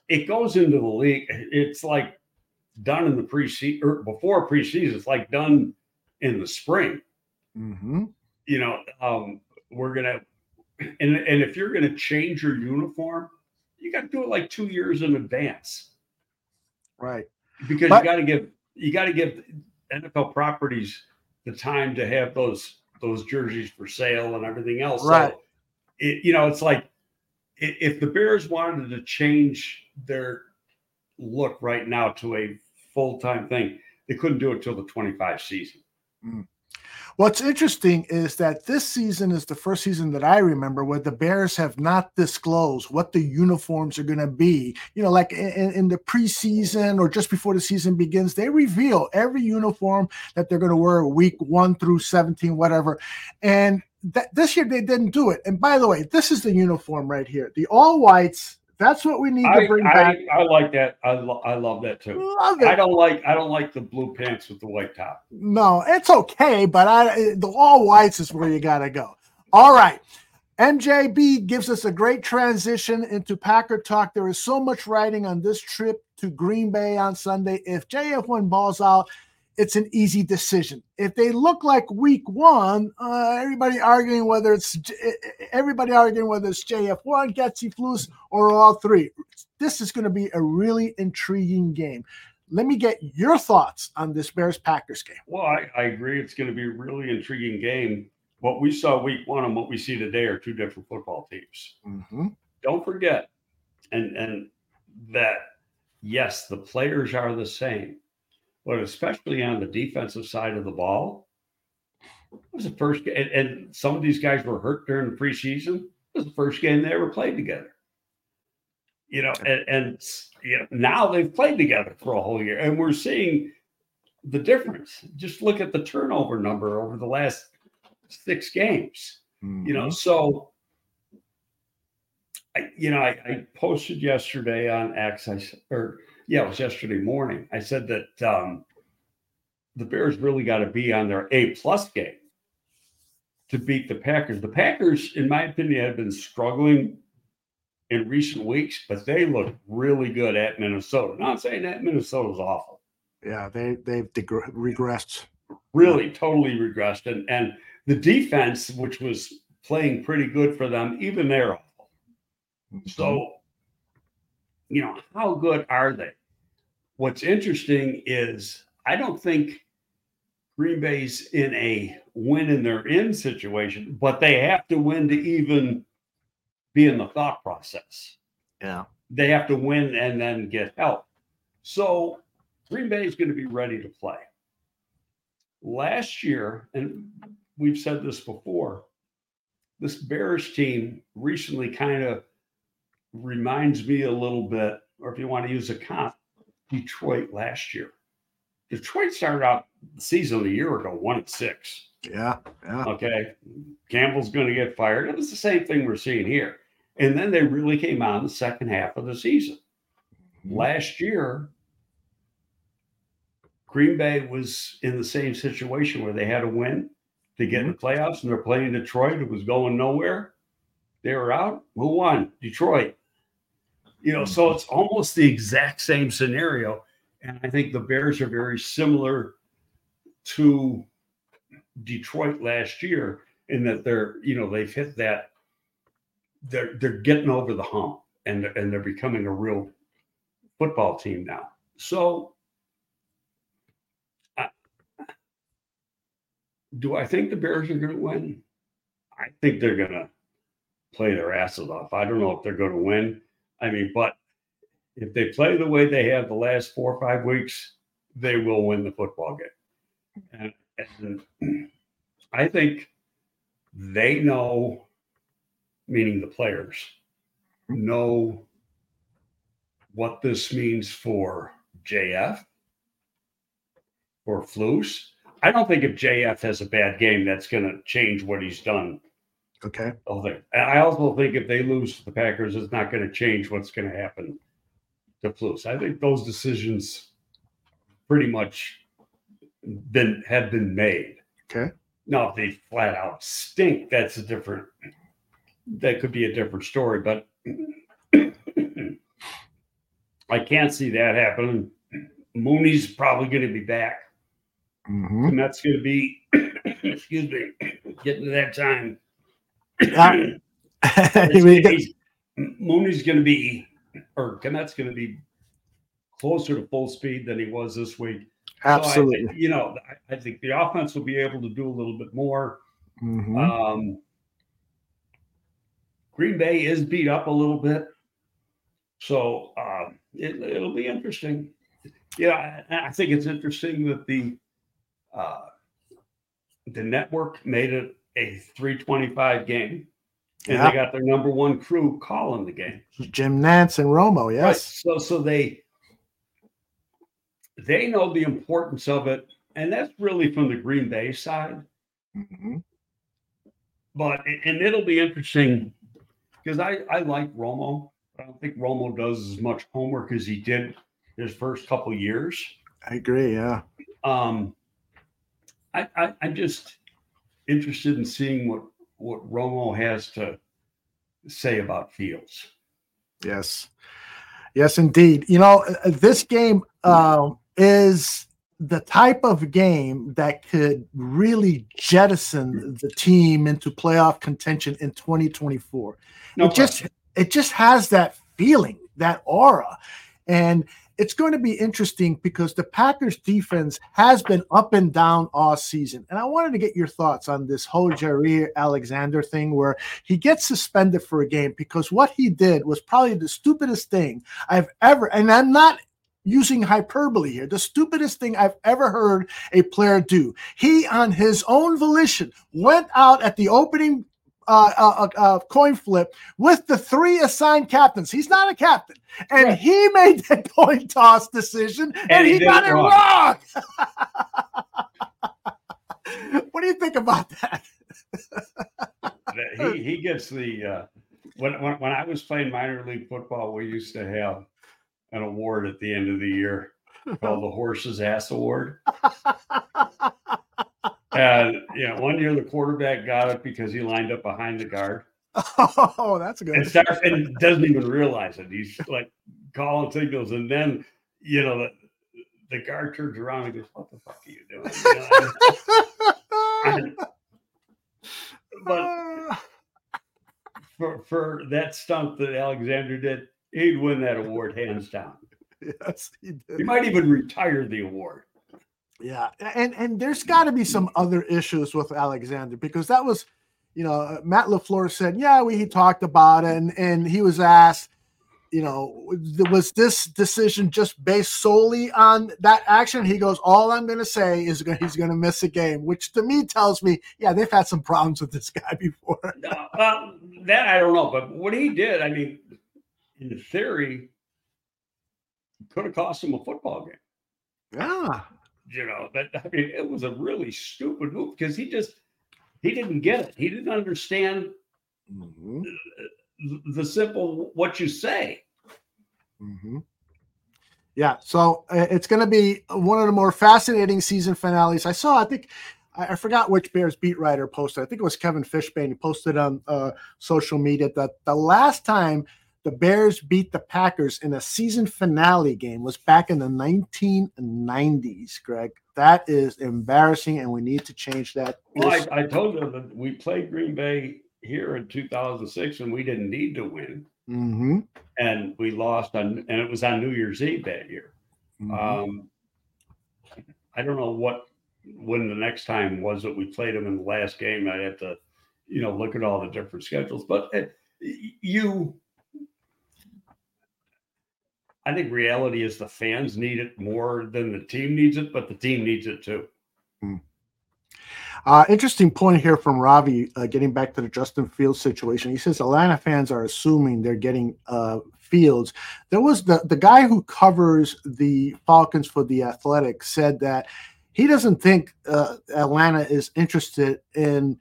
It goes into the league. It's like done in the preseason or before preseason. It's like done in the spring. Mm-hmm. You know, um, we're gonna and and if you're gonna change your uniform, you got to do it like two years in advance. Right. Because but, you got to give you got to give NFL properties the time to have those those jerseys for sale and everything else. Right. So it, you know, it's like if the Bears wanted to change their look right now to a full time thing, they couldn't do it till the 25 season. Mm. What's interesting is that this season is the first season that I remember where the Bears have not disclosed what the uniforms are going to be. You know, like in, in, the preseason or just before the season begins, they reveal every uniform that they're going to wear week one through 17, whatever. And this year they didn't do it. And by the way, this is the uniform right here the all whites that's what we need to bring I, back. I, like that. I, lo- I love that too. Love it. I don't like I don't like the blue pants with the white top. No, it's okay, but I the all whites is where you got to go. All right. MJB gives us a great transition into Packer talk. There is so much writing on this trip to Green Bay on Sunday. If JF1 balls out, it's an easy decision. If they look like week one, uh, everybody arguing whether it's everybody arguing whether it's JF1, Getsy Flus, or all three. This is going to be a really intriguing game. Let me get your thoughts on this Bears Packers game. Well, I, I, agree. It's going to be a really intriguing game. What we saw week one and what we see today are two different football teams. Mm-hmm. Don't forget, and and that yes, the players are the same but especially on the defensive side of the ball, it was the first and, and some of these guys were hurt during the preseason. It was the first game they ever played together. You know, and, and you know, now they've played together for a whole year, and we're seeing the difference. Just look at the turnover number over the last six games. Mm-hmm. You know, mm-hmm. so I, you know, I, I posted yesterday on X, I or yeah, it was yesterday morning. I said that um, the Bears really got to be on their A plus game to beat the Packers. The Packers, in my opinion, have been struggling in recent weeks, but they look really good at Minnesota. Not saying that Minnesota's awful. Yeah, they they've degre- regressed. Really, totally regressed, and and the defense, which was playing pretty good for them, even they're awful. Mm-hmm. So, you know, how good are they? What's interesting is I don't think Green Bay's in a win and they're in situation, but they have to win to even be in the thought process. Yeah. They have to win and then get help. So Green Bay is going to be ready to play. Last year, and we've said this before, this Bears team recently kind of reminds me a little bit, or if you want to use a comp, Detroit last year. Detroit started out the season a year ago, one at six. Yeah, yeah. Okay. Campbell's going to get fired. It was the same thing we're seeing here. And then they really came on the second half of the season. Mm-hmm. Last year, Green Bay was in the same situation where they had to win to get mm-hmm. in the playoffs, and they're playing Detroit. It was going nowhere. They were out. Who won? Detroit. You know, hmm. so it's almost the exact same scenario. And I think the Bears are very similar to Detroit last year in that they're, you know, they've hit that they're they're getting over the hump and and they're becoming a real football team now. So do I think the Bears are going to win? I think they're going to play their asses off. I don't know hmm. if they're going to win. I mean, but if they play the way they have the last four or five weeks, they will win the football game. And, and I think they know, meaning the players, know what this means for JF, for Flus. I don't think if JF has a bad game, that's going to change what he's done. Okay. I also think if they lose to the Packers, it's not going to change what's going to happen to Flus. I think those decisions pretty much been have been made. Okay. Now, if they flat out stink, that's a different. That could be a different story, but I can't see that happening. Mooney's probably going to be back, Mm-hmm. and that's going to be. excuse me, getting to that time. Yeah. It's- Mooney's going to be, or Kmet's going to be closer to full speed than he was this week. So I- Absolutely. you know, I, I think the offense will be able to do a little bit more. Mhm. Um, Green Bay is beat up a little bit, so uh, it, it'll be interesting. Yeah, I, I think it's interesting that the uh, the network made it a 325 game, and Yeah. they got their number one crew calling the game. Jim Nantz and Romo. Right. Yes. So so they they know the importance of it, and that's really from the Green Bay side. Mhm. But and it'll be interesting because I I like Romo. I don't think Romo does as much homework as he did his first couple years. I agree. Yeah. Um, I, I I'm just interested in seeing what what Romo has to say about Fields. Yes. Yes, indeed. You know, uh, this game um, is the type of game that could really jettison the team into playoff contention in 2024. No it just it just has that feeling, that aura. And it's going to be interesting because the Packers defense has been up and down all season. And I wanted to get your thoughts on this whole Alexander thing where he gets suspended for a game because what he did was probably the stupidest thing I've ever, and I'm not using hyperbole here, the stupidest thing I've ever heard a player do. He, on his own volition, went out at the opening uh, uh, uh, coin flip with the three assigned captains. He's not a captain, and Right. he made that coin toss decision, and, And he he, got it it wrong. wrong. what do you think about that? that he he gets the uh, when, when when I was playing minor league football, we used to have an award at the end of the year called the Horse's Ass Award. And you know, one year the quarterback got it because he lined up behind the guard Oh, that's a good. and starts and doesn't even realize it. He's like calling signals, and then you know the, the guard turns around and goes, "What the fuck are you doing?" You know, and- but for for that stunt that Alexander did, he'd win that award hands down. yes, he did. He might even retire the award. Yeah, and and there's got to be some other issues with Alexander because that was, you know, uh, Matt LaFleur said, yeah, we he talked about it, and and he was asked, you know, was this decision just based solely on that action? He goes, all I'm going to say is he's going to miss a game, which to me tells me, yeah, they've had some problems with this guy before. Uh, uh, that I don't know, but what he did, I mean, in theory, could have cost him a football game. Yeah, You know, that I mean, it was a really stupid move because he just he didn't get it. He didn't understand Mhm, th- the simple what you say. mhm. Yeah, so uh, it's going to be one of the more fascinating season finales. I saw, I think, I, I forgot which Bears beat writer posted. I think it was Kevin Fishbain. He posted on uh, social media that the last time the Bears beat the Packers in a season finale game was back in the 1990s, Greg. That is embarrassing, and we need to change that. Well, I, I told you that we played Green Bay here in 2006 and we didn't need to win. Mhm, And we lost on, and it was on New Year's Eve that year. mhm. Um, I don't know what, when the next time was that we played them in the last game. I had to, you know, look at all the different schedules, but uh, you, I think reality is the fans need it more than the team needs it, but the team needs it too. Uh, interesting point here from Ravi, uh, getting back to the Justin Fields situation. He says Atlanta fans are assuming they're getting uh, Fields. There was the, the guy who covers the Falcons for the Athletic said that he doesn't think uh, Atlanta is interested in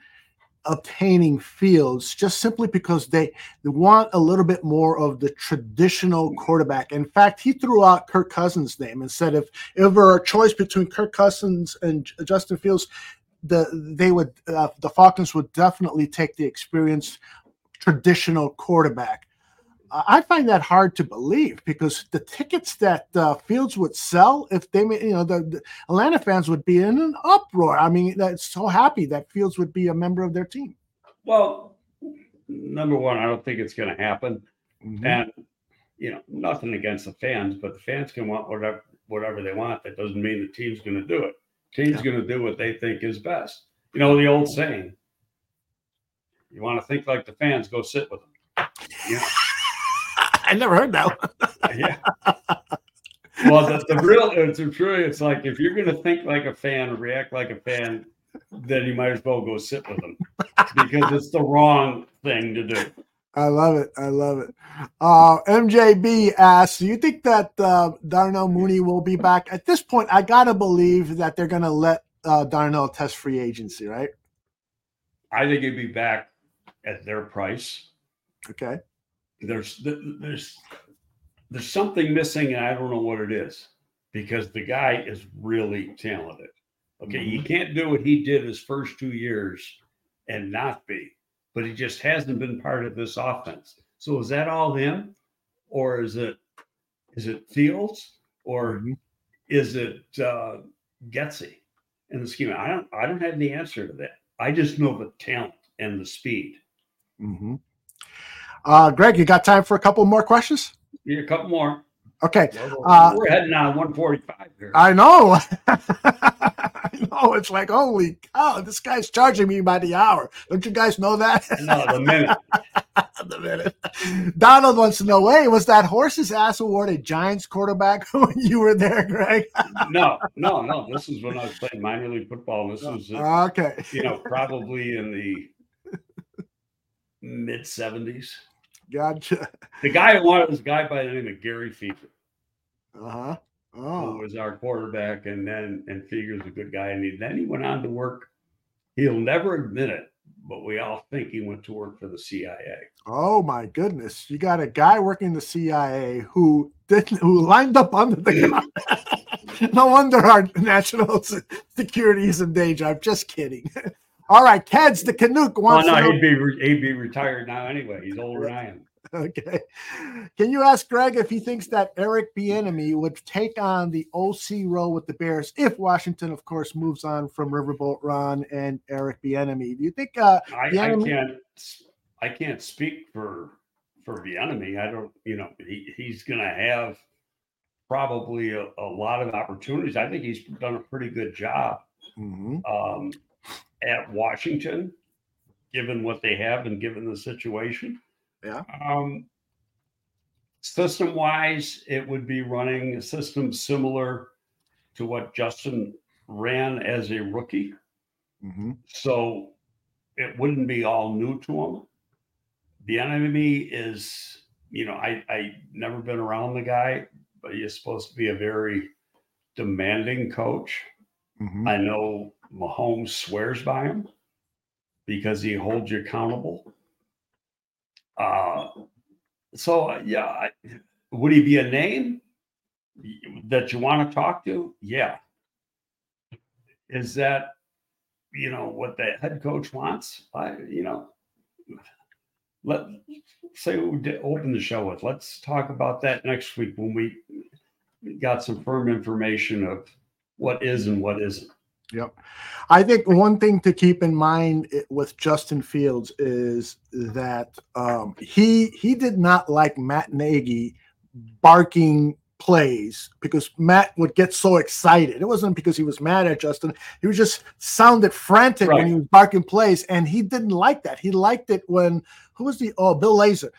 obtaining Fields just simply because they, want a little bit more of the traditional quarterback. In fact, he threw out Kirk Cousins' name and said if, there were a choice between Kirk Cousins and Justin Fields, the they would uh, the Falcons would definitely take the experienced traditional quarterback. I find that hard to believe because the tickets that uh, Fields would sell if they, you know, the, the, Atlanta fans would be in an uproar. I mean, that's so happy that Fields would be a member of their team. Well, number one, I don't think it's going to happen, mm-hmm. and you know, nothing against the fans, but the fans can want whatever whatever they want. That doesn't mean the team's going to do it. Team's yeah. going to do what they think is best. You know the old saying: "You want to think like the fans, go sit with them." Yeah. I never heard that. yeah. Well, the, the real it's true. It's like if you're going to think like a fan react like a fan, then you might as well go sit with them because it's the wrong thing to do. I love it. I love it. Uh, MJB asks, "Do you think that uh, Darnell Mooney will be back?" At this point, I gotta believe that they're gonna let uh, Darnell test free agency, right? I think he'd be back at their price. Okay. There's there's there's something missing, and I don't know what it is because the guy is really talented. Okay, mm-hmm. you can't do what he did his first two years and not be but he just hasn't been part of this offense. So is that all him, or is it is it Fields, or mm-hmm. is it uh, Getsy in the scheme? I don't I don't have the answer to that. I just know the talent and the speed. Mm-hmm. Uh, Greg, you got time for a couple more questions? Yeah, a couple more. Okay. Uh, we're heading on 145 here. I know. I know. It's like, holy cow, this guy's charging me by the hour. Don't you guys know that? No, the minute. the minute. Donald wants to know, hey, was that horse's ass awarded Giants quarterback when you were there, Greg? no, no, no. This is when I was playing minor league football. This was, uh, okay. you know, probably in the mid 70s. Gotcha. The guy who wanted was a guy by the name of Gary Fever. Uh huh. Oh. Who was our quarterback, and then and Feger's a good guy, and he, then he went on to work. He'll never admit it, but we all think he went to work for the CIA. Oh my goodness! You got a guy working the CIA who didn't who lined up under the gun. no wonder our national security is in danger. I'm just kidding. All right, Keds the Canuck wants. Oh no, he'd be he'd be retired now anyway. He's older than I am. Okay. Can you ask Greg if he thinks that Eric Bieniemy would take on the OC role with the Bears if Washington, of course, moves on from Riverboat Ron and Eric Bieniemy? Do you think? Uh, I, I can't. I can't speak for for Bieniemy. I don't. You know, he, he's going to have probably a, a, lot of opportunities. I think he's done a pretty good job. Mm-hmm. Um, at Washington, given what they have and given the situation. Yeah. Um, system wise, it would be running a system similar to what Justin ran as a rookie. Mm-hmm. So it wouldn't be all new to him. Bieniemy is, you know, I I never been around the guy, but he's supposed to be a very demanding coach. Mm-hmm. I know Mahomes swears by him because he holds you accountable. Uh, so yeah, would he be a name that you want to talk to? Yeah. Is that you know what the head coach wants? I you know let say we open the show with. Let's talk about that next week when we got some firm information of what is and what isn't. Yep. I think one thing to keep in mind with Justin Fields is that um, he he did not like Matt Nagy barking plays because Matt would get so excited. It wasn't because he was mad at Justin. He was just sounded frantic right. when he was barking plays, and he didn't like that. He liked it when who was the oh Bill Lazor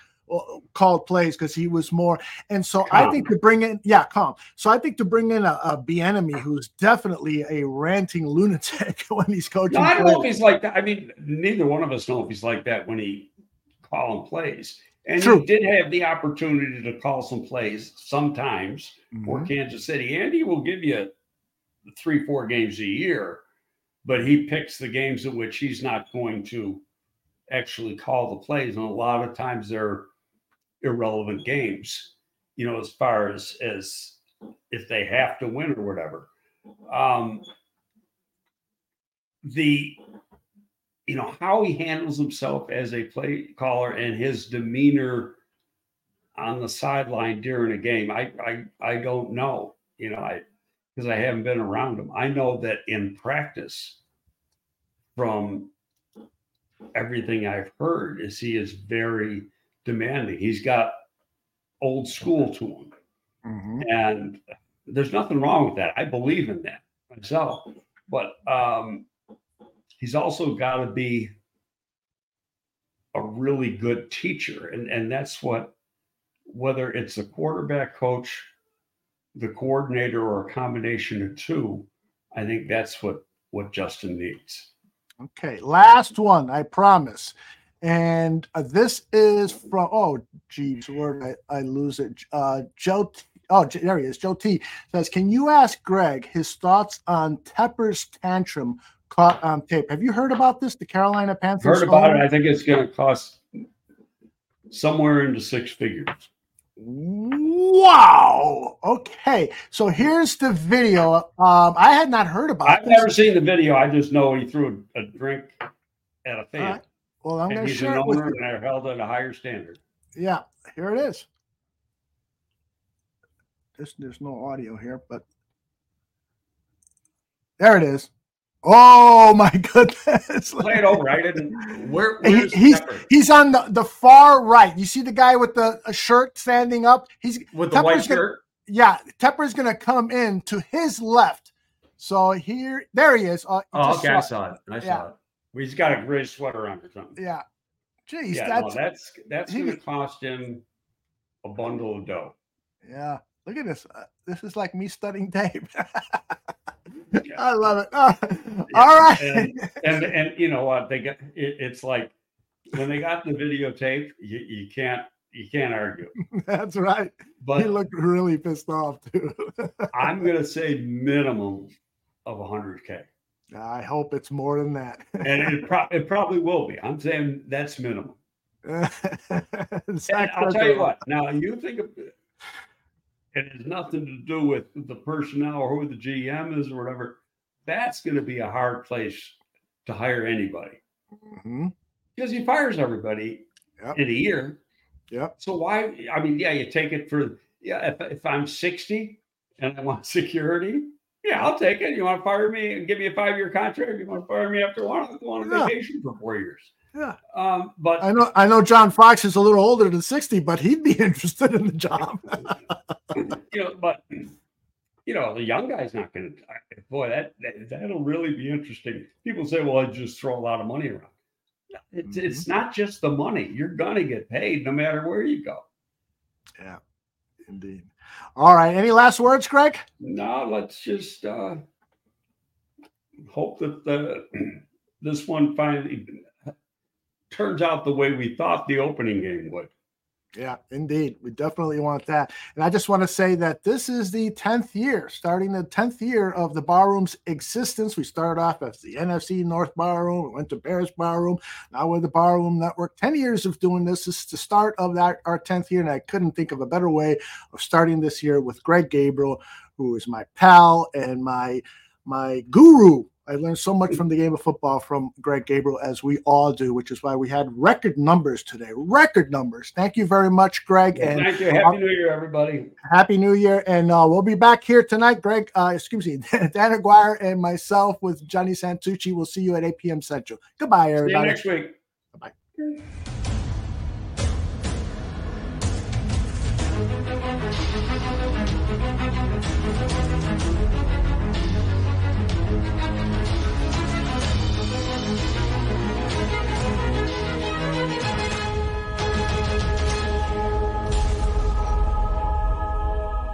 called plays because he was more. And so calm. I think to bring in, yeah, calm. So I think to bring in a, a Bieniemy who's definitely a ranting lunatic when he's coaching. No, I don't plays. know if he's like that. I mean, neither one of us know if he's like that when he calling plays. And True. he did have the opportunity to call some plays sometimes mm-hmm. for Kansas City. And he will give you three, four games a year, but he picks the games in which he's not going to actually call the plays. And a lot of times they're irrelevant games, you know, as far as as if they have to win or whatever. Um, the you know how he handles himself as a play caller and his demeanor on the sideline during a game i i, I don't know you know i because i haven't been around him i know that in practice from everything i've heard is he is very demanding he's got old school to him mm-hmm. and there's nothing wrong with that i believe in that myself but um he's also got to be a really good teacher. And, and that's what, whether it's a quarterback coach, the coordinator, or a combination of two, I think that's what, what Justin needs. Okay. Last one, I promise. And uh, this is from, oh, geez, where I, I lose it? Uh, Joe Oh, there he is. Joe T says, "Can you ask Greg his thoughts on Tepper's tantrum caught on tape. Have you heard about this? The Carolina Panthers. Heard about it. I think it's going to cost somewhere into six figures. Wow. Okay. So here's the video. Um, I had not heard about. I've this. never seen the video. I just know he threw a, a drink at a fan. Well, I'm going to share an it with you. and they're held at a higher standard. Yeah. Here it is. This, there's no audio here, but there it is. Oh my goodness! Play it over. I didn't. Where, he, he's he's on the, the far right. You see the guy with the shirt standing up. He's with the white gonna, shirt. Yeah, Tepper's going to come in to his left. So here, there he is. Uh, oh, okay, saw I saw it. I saw yeah. it. Well, he's got a gray sweater on or something. Yeah. Jeez, yeah, that's no, that's that's going to cost him a bundle of dough. Yeah. Look at this. Uh, this is like me studying tape. I love it. Oh, yeah. All right. And, and, and you know what? They got it, it's like when they got the videotape, you, you can't you can't argue. That's right. But he looked really pissed off too. I'm gonna say minimum of 100k. I hope it's more than that. and it, pro- it probably will be. I'm saying that's minimum. I'll tell you what. Now you think of it has nothing to do with the personnel or who the GM is or whatever. That's going to be a hard place to hire anybody mm-hmm. because he fires everybody yep. in a year. Yeah. So why? I mean, yeah, you take it for yeah. If, if I'm 60 and I want security, yeah, I'll take it. You want to fire me and give me a five year contract? You want to fire me after one? I go on yeah. vacation for four years. Yeah. Um, but I know I know John Fox is a little older than 60, but he'd be interested in the job. you know, but you know, the young guy's not gonna boy, that, that that'll really be interesting. People say, well, I just throw a lot of money around. It's mm-hmm. it's not just the money. You're gonna get paid no matter where you go. Yeah, indeed. All right. Any last words, Greg? No, let's just uh hope that the this one finally turns out the way we thought the opening game would. Yeah, indeed. We definitely want that. And I just want to say that this is the 10th year, starting the 10th year of the barroom's existence. We started off as the NFC North Barroom, we went to Bears Barroom, now we're the Barroom Network. 10 years of doing this. This is the start of that our 10th year, and I couldn't think of a better way of starting this year with Greg Gabriel, who is my pal and my my guru I learned so much from the game of football from Greg Gabriel, as we all do, which is why we had record numbers today. Record numbers. Thank you very much, Greg. and thank you. Happy uh, New Year, everybody. Happy New Year. And uh, we'll be back here tonight, Greg. Uh, excuse me, Dan Aguirre and myself with Johnny Santucci. We'll see you at 8 p.m. Central. Goodbye, everybody. See you next week. Bye. You.